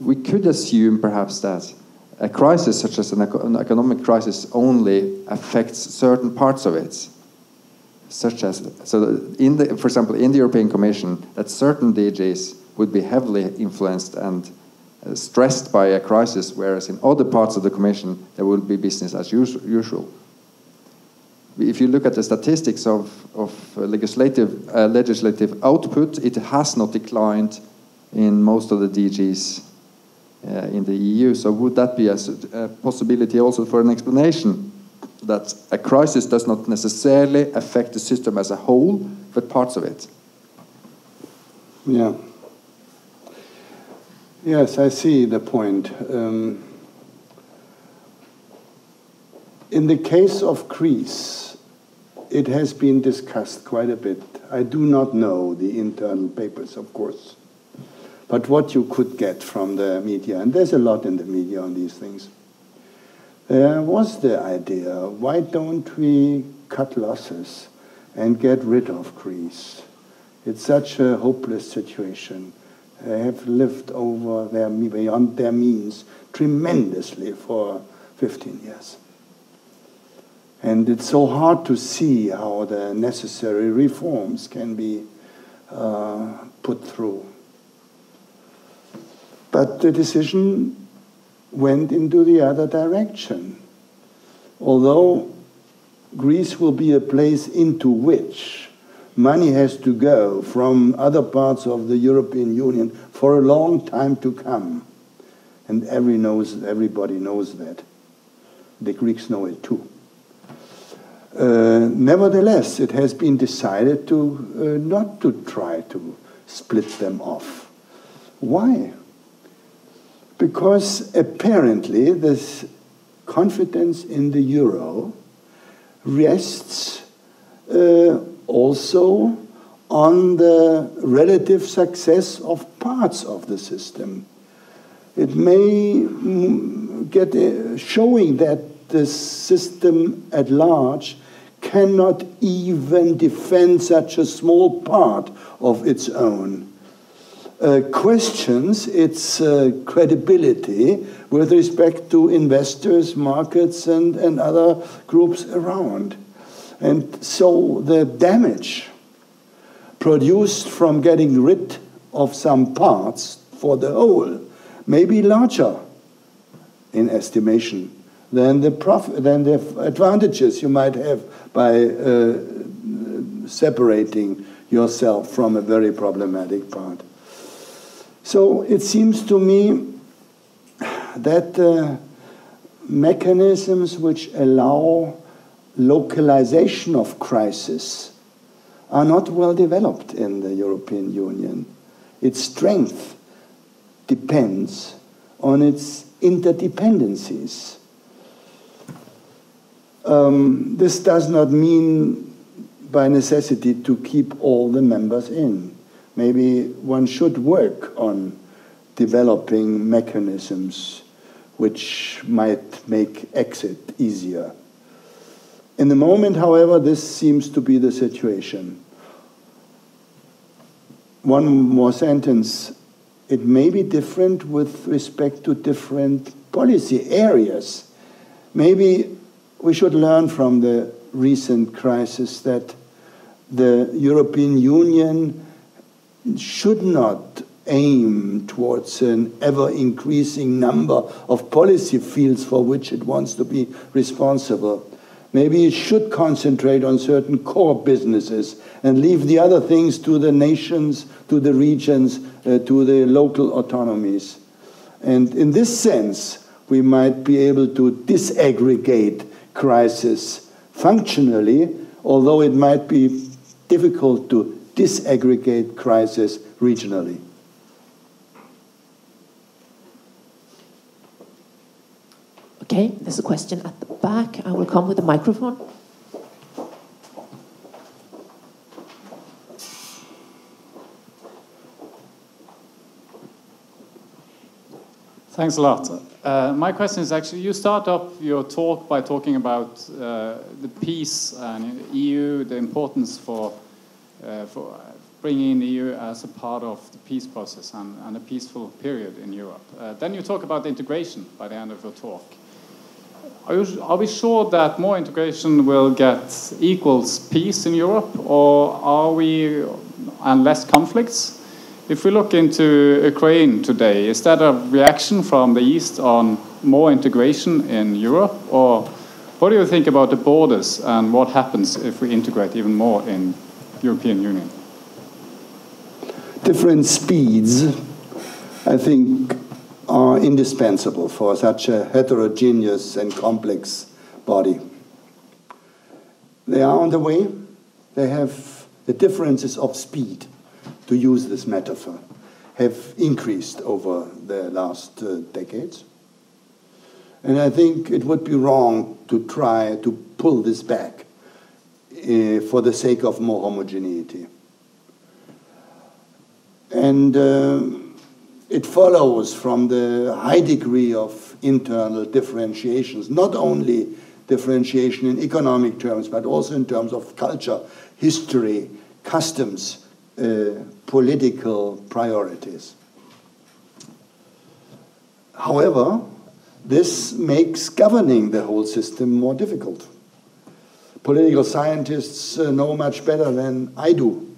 we could assume perhaps that a crisis such as an, an economic crisis only affects certain parts of it such as so in the for example in the European Commission that certain DGs would be heavily influenced and stressed by a crisis, whereas in other parts of the Commission there will be business as usual. If you look at the statistics of, of legislative uh, legislative output, it has not declined in most of the DGs uh, in the EU. So would that be a, a possibility also for an explanation? that a crisis does not necessarily affect the system as a whole, but parts of it. Yeah. Yes, I see the point. Um, in the case of Greece, it has been discussed quite a bit. I do not know the internal papers, of course, but what you could get from the media, and there's a lot in the media on these things there was the idea why don't we cut losses and get rid of Greece? It's such a hopeless situation. They have lived over their, beyond their means tremendously for 15 years. And it's so hard to see how the necessary reforms can be uh, put through. But the decision went into the other direction. Although Greece will be a place into which money has to go from other parts of the European Union for a long time to come. And every knows, everybody knows that. The Greeks know it too. Uh, nevertheless, it has been decided to uh, not to try to split them off. Why? because apparently this confidence in the euro rests uh, also on the relative success of parts of the system. It may mm, get uh, showing that the system at large cannot even defend such a small part of its own uh, questions its uh, credibility with respect to investors, markets, and, and other groups around. And so the damage produced from getting rid of some parts for the whole may be larger in estimation than the, profit, than the advantages you might have by uh, separating yourself from a very problematic part. So it seems to me that uh, mechanisms which allow localization of crisis are not well developed in the European Union. Its strength depends on its interdependencies. Um, this does not mean by necessity to keep all the members in. Maybe one should work on developing mechanisms which might make exit easier. In the moment, however, this seems to be the situation. One more sentence. It may be different with respect to different policy areas. Maybe we should learn from the recent crisis that the European Union should not aim towards an ever increasing number of policy fields for which it wants to be responsible. Maybe it should concentrate on certain core businesses and leave the other things to the nations, to the regions, uh, to the local autonomies. And in this sense, we might be able to disaggregate crisis functionally, although it might be difficult to disaggregate crisis regionally. Okay, there's a question at the back. I will come with the microphone. Thanks a lot. Uh, my question is actually you start up your talk by talking about uh, the peace and EU, the importance for, uh, for bringing the EU as a part of the peace process and, and a peaceful period in Europe. Uh, then you talk about the integration by the end of your talk. Are, we sure that more integration will get equals peace in Europe, or are we and less conflicts? If we look into Ukraine today, is that a reaction from the East on more integration in Europe, or what do you think about the borders and what happens if we integrate even more in European Union? Different speeds, I think, are indispensable for such a heterogeneous and complex body. They are on the way. They have the differences of speed, to use this metaphor, have increased over the last uh, decades. And I think it would be wrong to try to pull this back uh, for the sake of more homogeneity. And uh, it follows from the high degree of internal differentiations, not only differentiation in economic terms, but also in terms of culture, history, customs, uh, political priorities. However, this makes governing the whole system more difficult. Political scientists uh, know much better than I do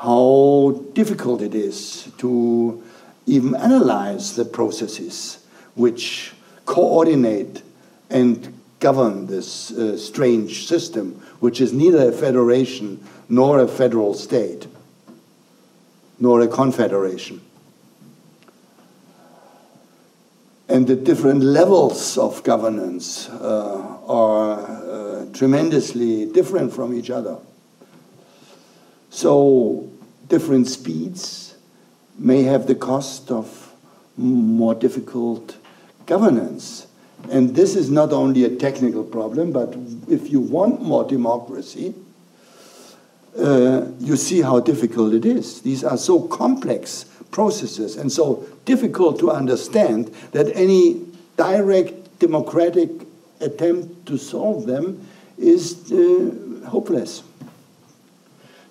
how difficult it is to even analyze the processes which coordinate and govern this uh, strange system, which is neither a federation nor a federal state, nor a confederation. And the different levels of governance uh, are uh, tremendously different from each other. So, different speeds, may have the cost of more difficult governance. And this is not only a technical problem, but if you want more democracy, uh, you see how difficult it is. These are so complex processes and so difficult to understand that any direct democratic attempt to solve them is uh, hopeless.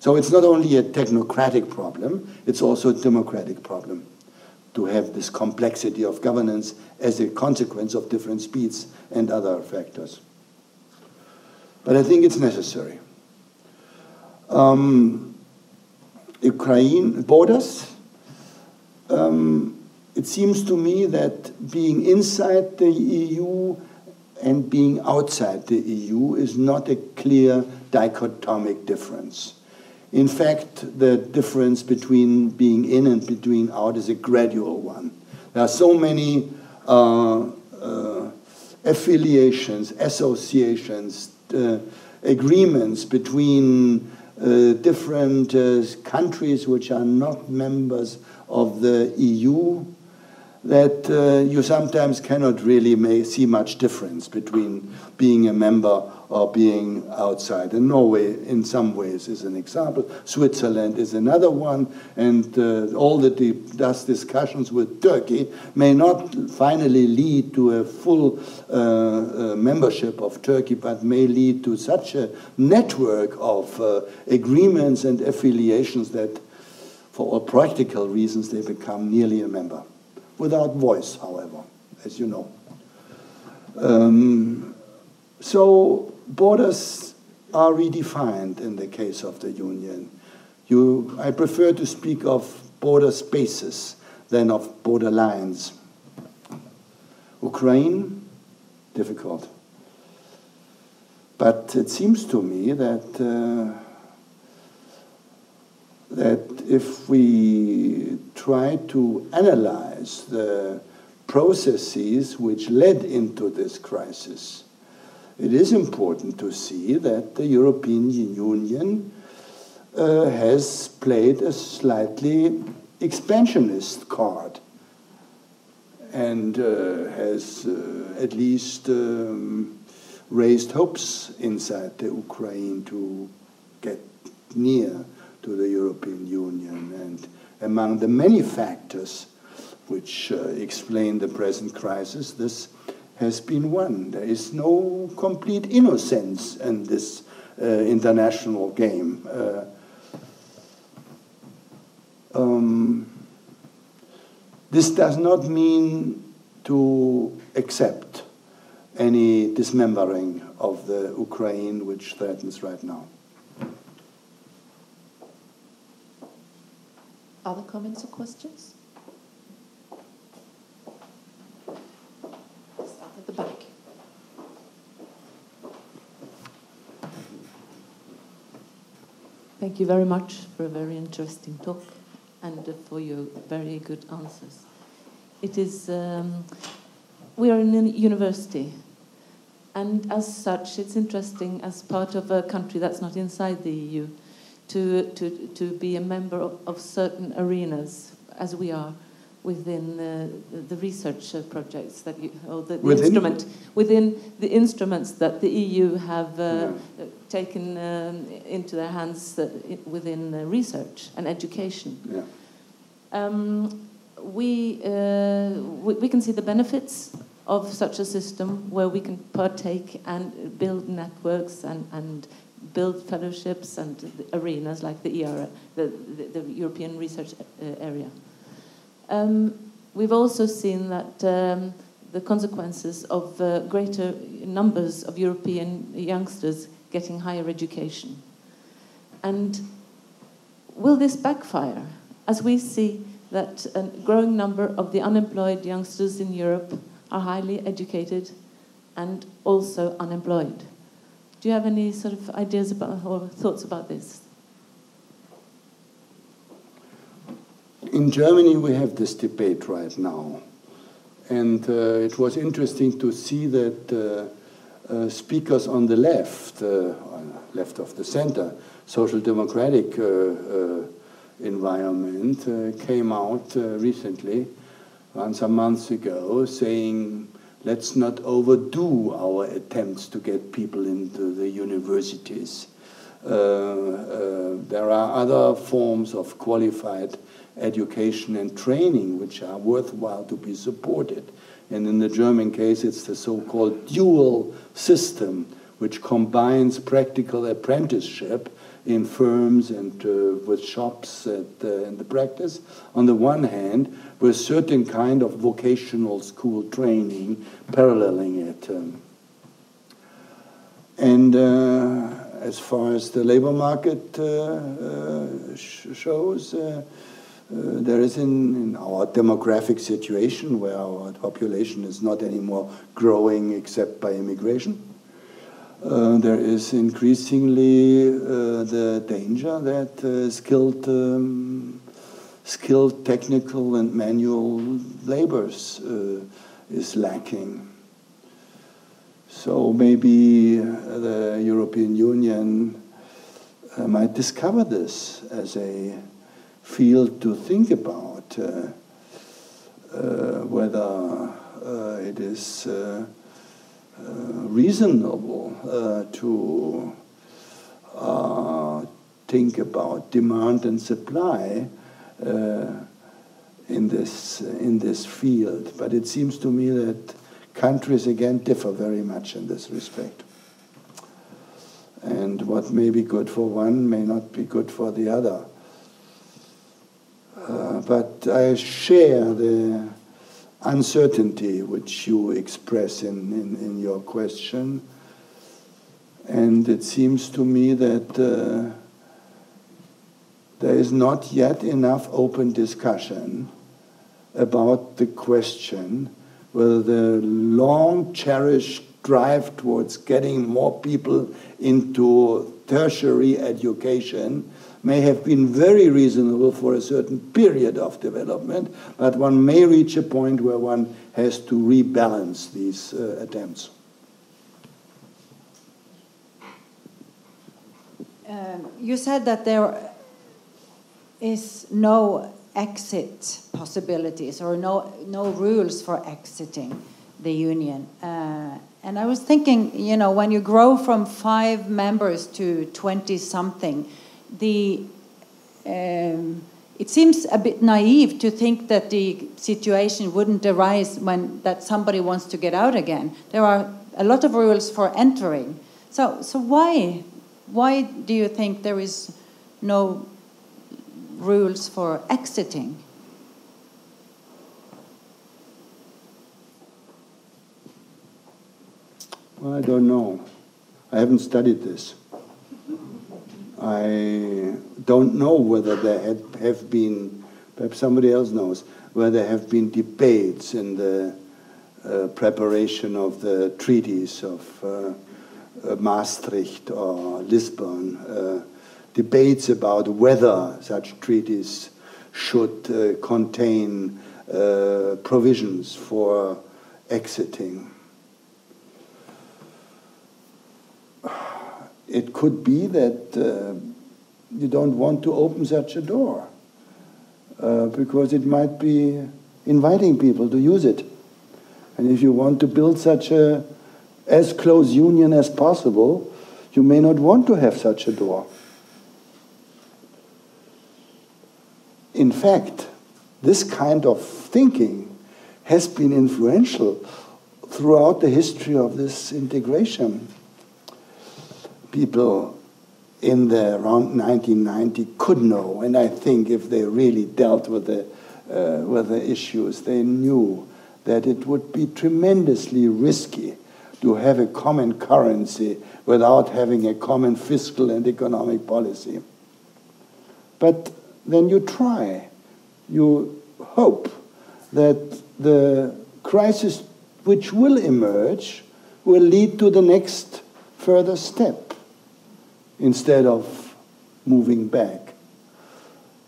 So it's not only a technocratic problem, it's also a democratic problem to have this complexity of governance as a consequence of different speeds and other factors. But I think it's necessary. Um, Ukraine borders. Um, it seems to me that being inside the EU and being outside the EU is not a clear dichotomic difference. In fact, the difference between being in and between out is a gradual one. There are so many uh, uh, affiliations, associations, uh, agreements between uh, different uh, countries which are not members of the EU that uh, you sometimes cannot really see much difference between being a member or being outside. And Norway, in some ways, is an example. Switzerland is another one. And uh, all the discussions with Turkey may not finally lead to a full uh, uh, membership of Turkey, but may lead to such a network of uh, agreements and affiliations that, for all practical reasons, they become nearly a member without voice, however, as you know. Um, so borders are redefined in the case of the Union. You, I prefer to speak of border spaces than of border lines. Ukraine, difficult. But it seems to me that uh, that if we try to analyze the processes which led into this crisis, it is important to see that the European Union uh, has played a slightly expansionist card and uh, has uh, at least um, raised hopes inside the Ukraine to get near to the European Union. And among the many factors which uh, explain the present crisis, this has been one. There is no complete innocence in this uh, international game. Uh, um, this does not mean to accept any dismembering of the Ukraine which threatens right now. Other comments or questions? Start at the back. Thank you very much for a very interesting talk and for your very good answers. It is, um, we are in a university, and as such, it's interesting as part of a country that's not inside the EU to, to, to be a member of, of certain arenas, as we are within the, the research projects that you, or the, the within? instrument within the instruments that the EU have uh, yeah. taken um, into their hands uh, within uh, research and education. Yeah. Um, we, uh, we, we can see the benefits of such a system where we can partake and build networks and, and build fellowships and arenas like the ERA, the, the, the European Research uh, Area. Um, we've also seen that um, the consequences of uh, greater numbers of European youngsters getting higher education. And will this backfire as we see that a growing number of the unemployed youngsters in Europe are highly educated and also unemployed? Do you have any sort of ideas about or thoughts about this? In Germany, we have this debate right now. And uh, it was interesting to see that uh, uh, speakers on the left, uh, left of the center, social democratic uh, uh, environment, came out recently, once some months ago, saying let's not overdo our attempts to get people into the universities. Uh, uh, there are other forms of qualified education and training which are worthwhile to be supported. And in the German case, it's the so called dual system, which combines practical apprenticeship in firms and uh, with shops at, uh, in the practice, on the one hand, with certain kind of vocational school training paralleling it. Um, and uh, as far as the labor market uh, uh, sh shows, uh, there is in, in, our demographic situation where our population is not anymore growing except by immigration. Uh, there is increasingly uh, the danger that uh, skilled um, skilled technical and manual labors uh, is lacking. So maybe the European Union uh, might discover this as a field to think about uh, uh, whether uh, it is uh, uh, reasonable uh, to uh, think about demand and supply uh, in this in this field. But it seems to me that countries again differ very much in this respect. And what may be good for one may not be good for the other. Uh, but I share the uncertainty which you express in, in, in, your question. And it seems to me that uh, there is not yet enough open discussion about the question whether the long cherished drive towards getting more people into tertiary education may have been very reasonable for a certain period of development, but one may reach a point where one has to rebalance these uh, attempts. Um, you said that there is no exit possibilities or no, no rules for exiting the union. Uh, and I was thinking, you know, when you grow from five members to 20 something, the um, it seems a bit naive to think that the situation wouldn't arise when that somebody wants to get out again. There are a lot of rules for entering. So, so why, why do you think there is no rules for exiting? Well, I don't know. I haven't studied this. I don't know whether there had, have been, perhaps somebody else knows, whether there have been debates in the uh, preparation of the treaties of uh, uh, Maastricht or Lisbon, uh, debates about whether such treaties should uh, contain uh, provisions for exiting. It could be that uh, you don't want to open such a door uh, because it might be inviting people to use it. And if you want to build such a as close union as possible, you may not want to have such a door. In fact, this kind of thinking has been influential throughout the history of this integration people in the around 1990 could know, and I think if they really dealt with the uh, with the issues, they knew that it would be tremendously risky to have a common currency without having a common fiscal and economic policy. But then you try, you hope that the crisis which will emerge will lead to the next further step instead of moving back.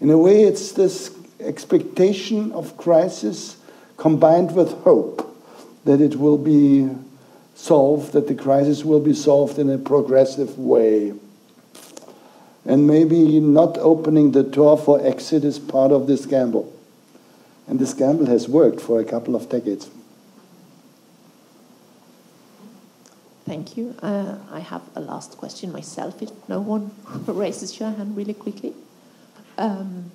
In a way, it's this expectation of crisis combined with hope that it will be solved, that the crisis will be solved in a progressive way. And maybe not opening the door for exit is part of this gamble. And this gamble has worked for a couple of decades. Thank you. Uh, I have a last question myself, if no one raises your hand really quickly. Um,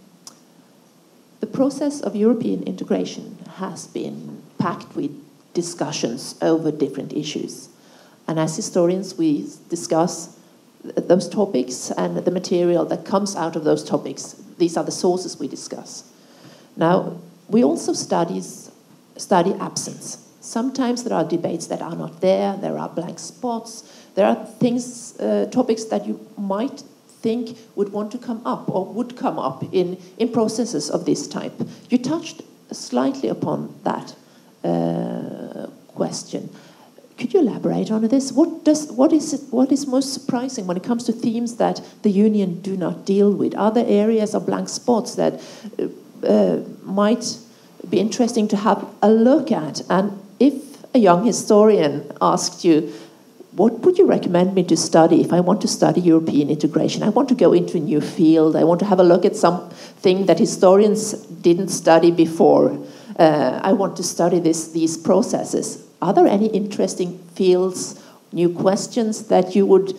the process of European integration has been packed with discussions over different issues. And as historians, we discuss those topics and the material that comes out of those topics. These are the sources we discuss. Now, we also studies, study absence Sometimes there are debates that are not there, there are blank spots, there are things, uh, topics that you might think would want to come up or would come up in, in processes of this type. You touched slightly upon that uh, question. Could you elaborate on this? What, does, what, is it, what is most surprising when it comes to themes that the Union do not deal with? Are there areas or blank spots that uh, uh might be interesting to have a look at? And if a young historian asked you, what would you recommend me to study if I want to study European integration? I want to go into a new field. I want to have a look at something that historians didn't study before. Uh, I want to study this, these processes. Are there any interesting fields, new questions that you would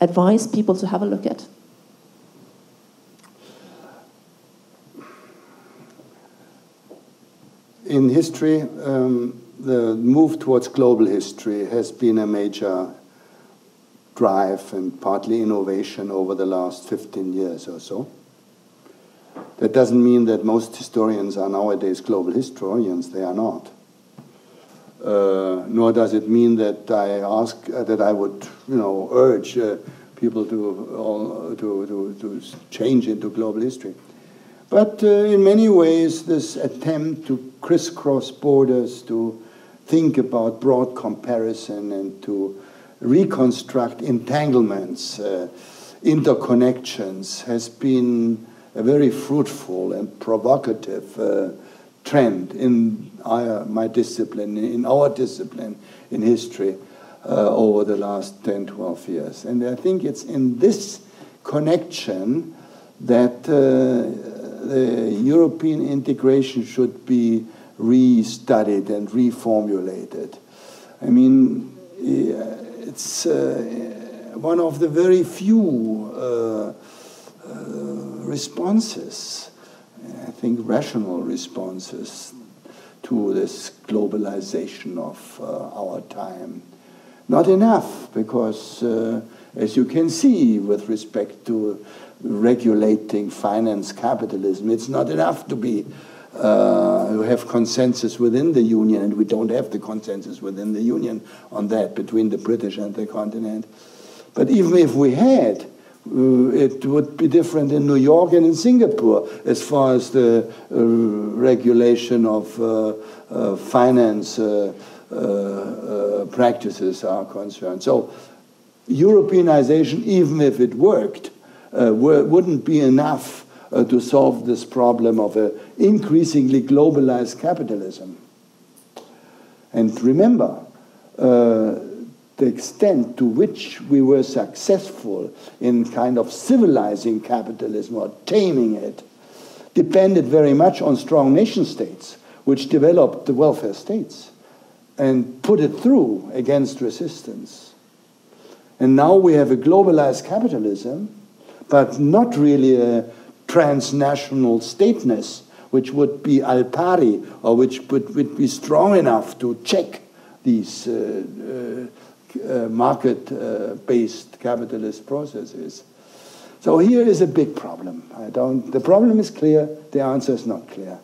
advise people to have a look at? In history, um, the move towards global history has been a major drive and partly innovation over the last 15 years or so. That doesn't mean that most historians are nowadays global historians, they are not. Uh, nor does it mean that I ask uh, that I would, you know, urge uh, people to, to, to, to change into global history. But uh, in many ways, this attempt to crisscross borders, to think about broad comparison, and to reconstruct entanglements, uh, interconnections, has been a very fruitful and provocative uh, trend in our, my discipline, in our discipline in history uh, over the last 10, 12 years. And I think it's in this connection that uh, the European integration should be restudied and reformulated. I mean, it's uh, one of the very few uh, responses I think, rational responses to this globalization of our time. Not enough, because as you can see with respect to regulating finance capitalism, it's not enough to be uh, have consensus within the union, and we don't have the consensus within the union on that between the British and the continent. But even if we had, uh, it would be different in New York and in Singapore as far as the uh, regulation of uh, uh finance uh, practices are concerned. So, Europeanization, even if it worked, wouldn't be enough to solve this problem of an increasingly globalized capitalism. And remember, uh, the extent to which we were successful in kind of civilizing capitalism or taming it depended very much on strong nation states, which developed the welfare states and put it through against resistance. And now we have a globalized capitalism, but not really a transnational stateness, which would be al pari or which would, would be strong enough to check these uh, uh, uh, market-based capitalist processes. So here is a big problem. I don't, the problem is clear, the answer is not clear.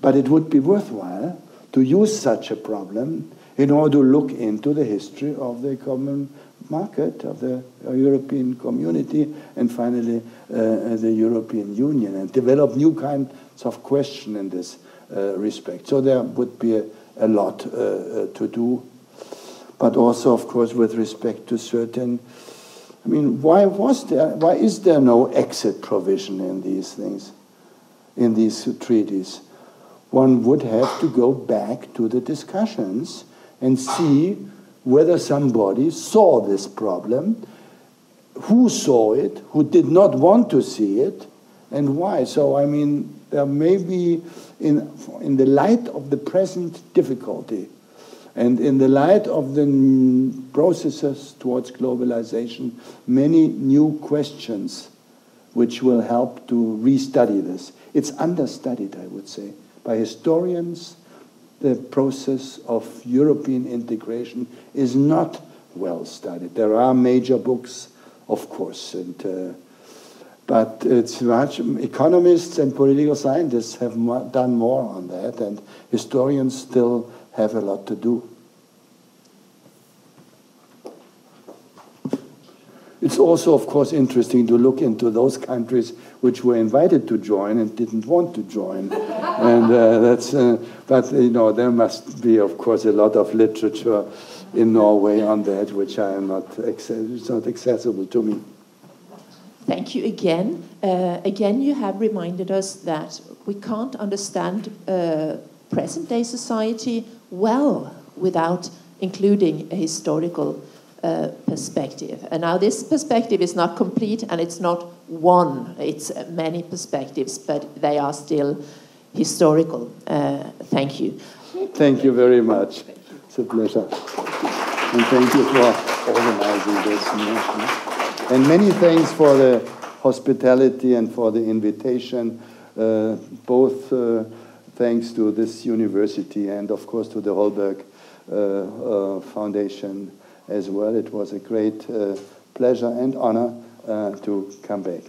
But it would be worthwhile to use such a problem in order to look into the history of the common market, of the European community, and finally uh, the European Union, and develop new kinds of question in this uh, respect. So there would be a, a lot uh, uh to do but also, of course, with respect to certain. I mean, why was there? Why is there no exit provision in these things, in these treaties? One would have to go back to the discussions and see whether somebody saw this problem, who saw it, who did not want to see it, and why. So, I mean, there may be, in, in the light of the present difficulty, and in the light of the processes towards globalization, many new questions which will help to restudy this. It's understudied, I would say, by historians. The process of European integration is not well studied. There are major books, of course, and uh, but it's much economists and political scientists have done more on that, and historians still have a lot to do. It's also, of course, interesting to look into those countries which were invited to join and didn't want to join. and uh, that's, uh, but you know, there must be, of course, a lot of literature in Norway on that, which I am not, it's not accessible to me. Thank you again. Uh, again, you have reminded us that we can't understand uh, present day society well without including a historical uh, perspective. And now this perspective is not complete and it's not one, it's many perspectives, but they are still historical. Uh, thank you. Thank you very much. It's a pleasure. And thank you for organizing this. And many thanks for the hospitality and for the invitation, uh, both uh, thanks to this university and, of course, to the Holberg uh, uh Foundation as well. It was a great uh, pleasure and honor uh, to come back.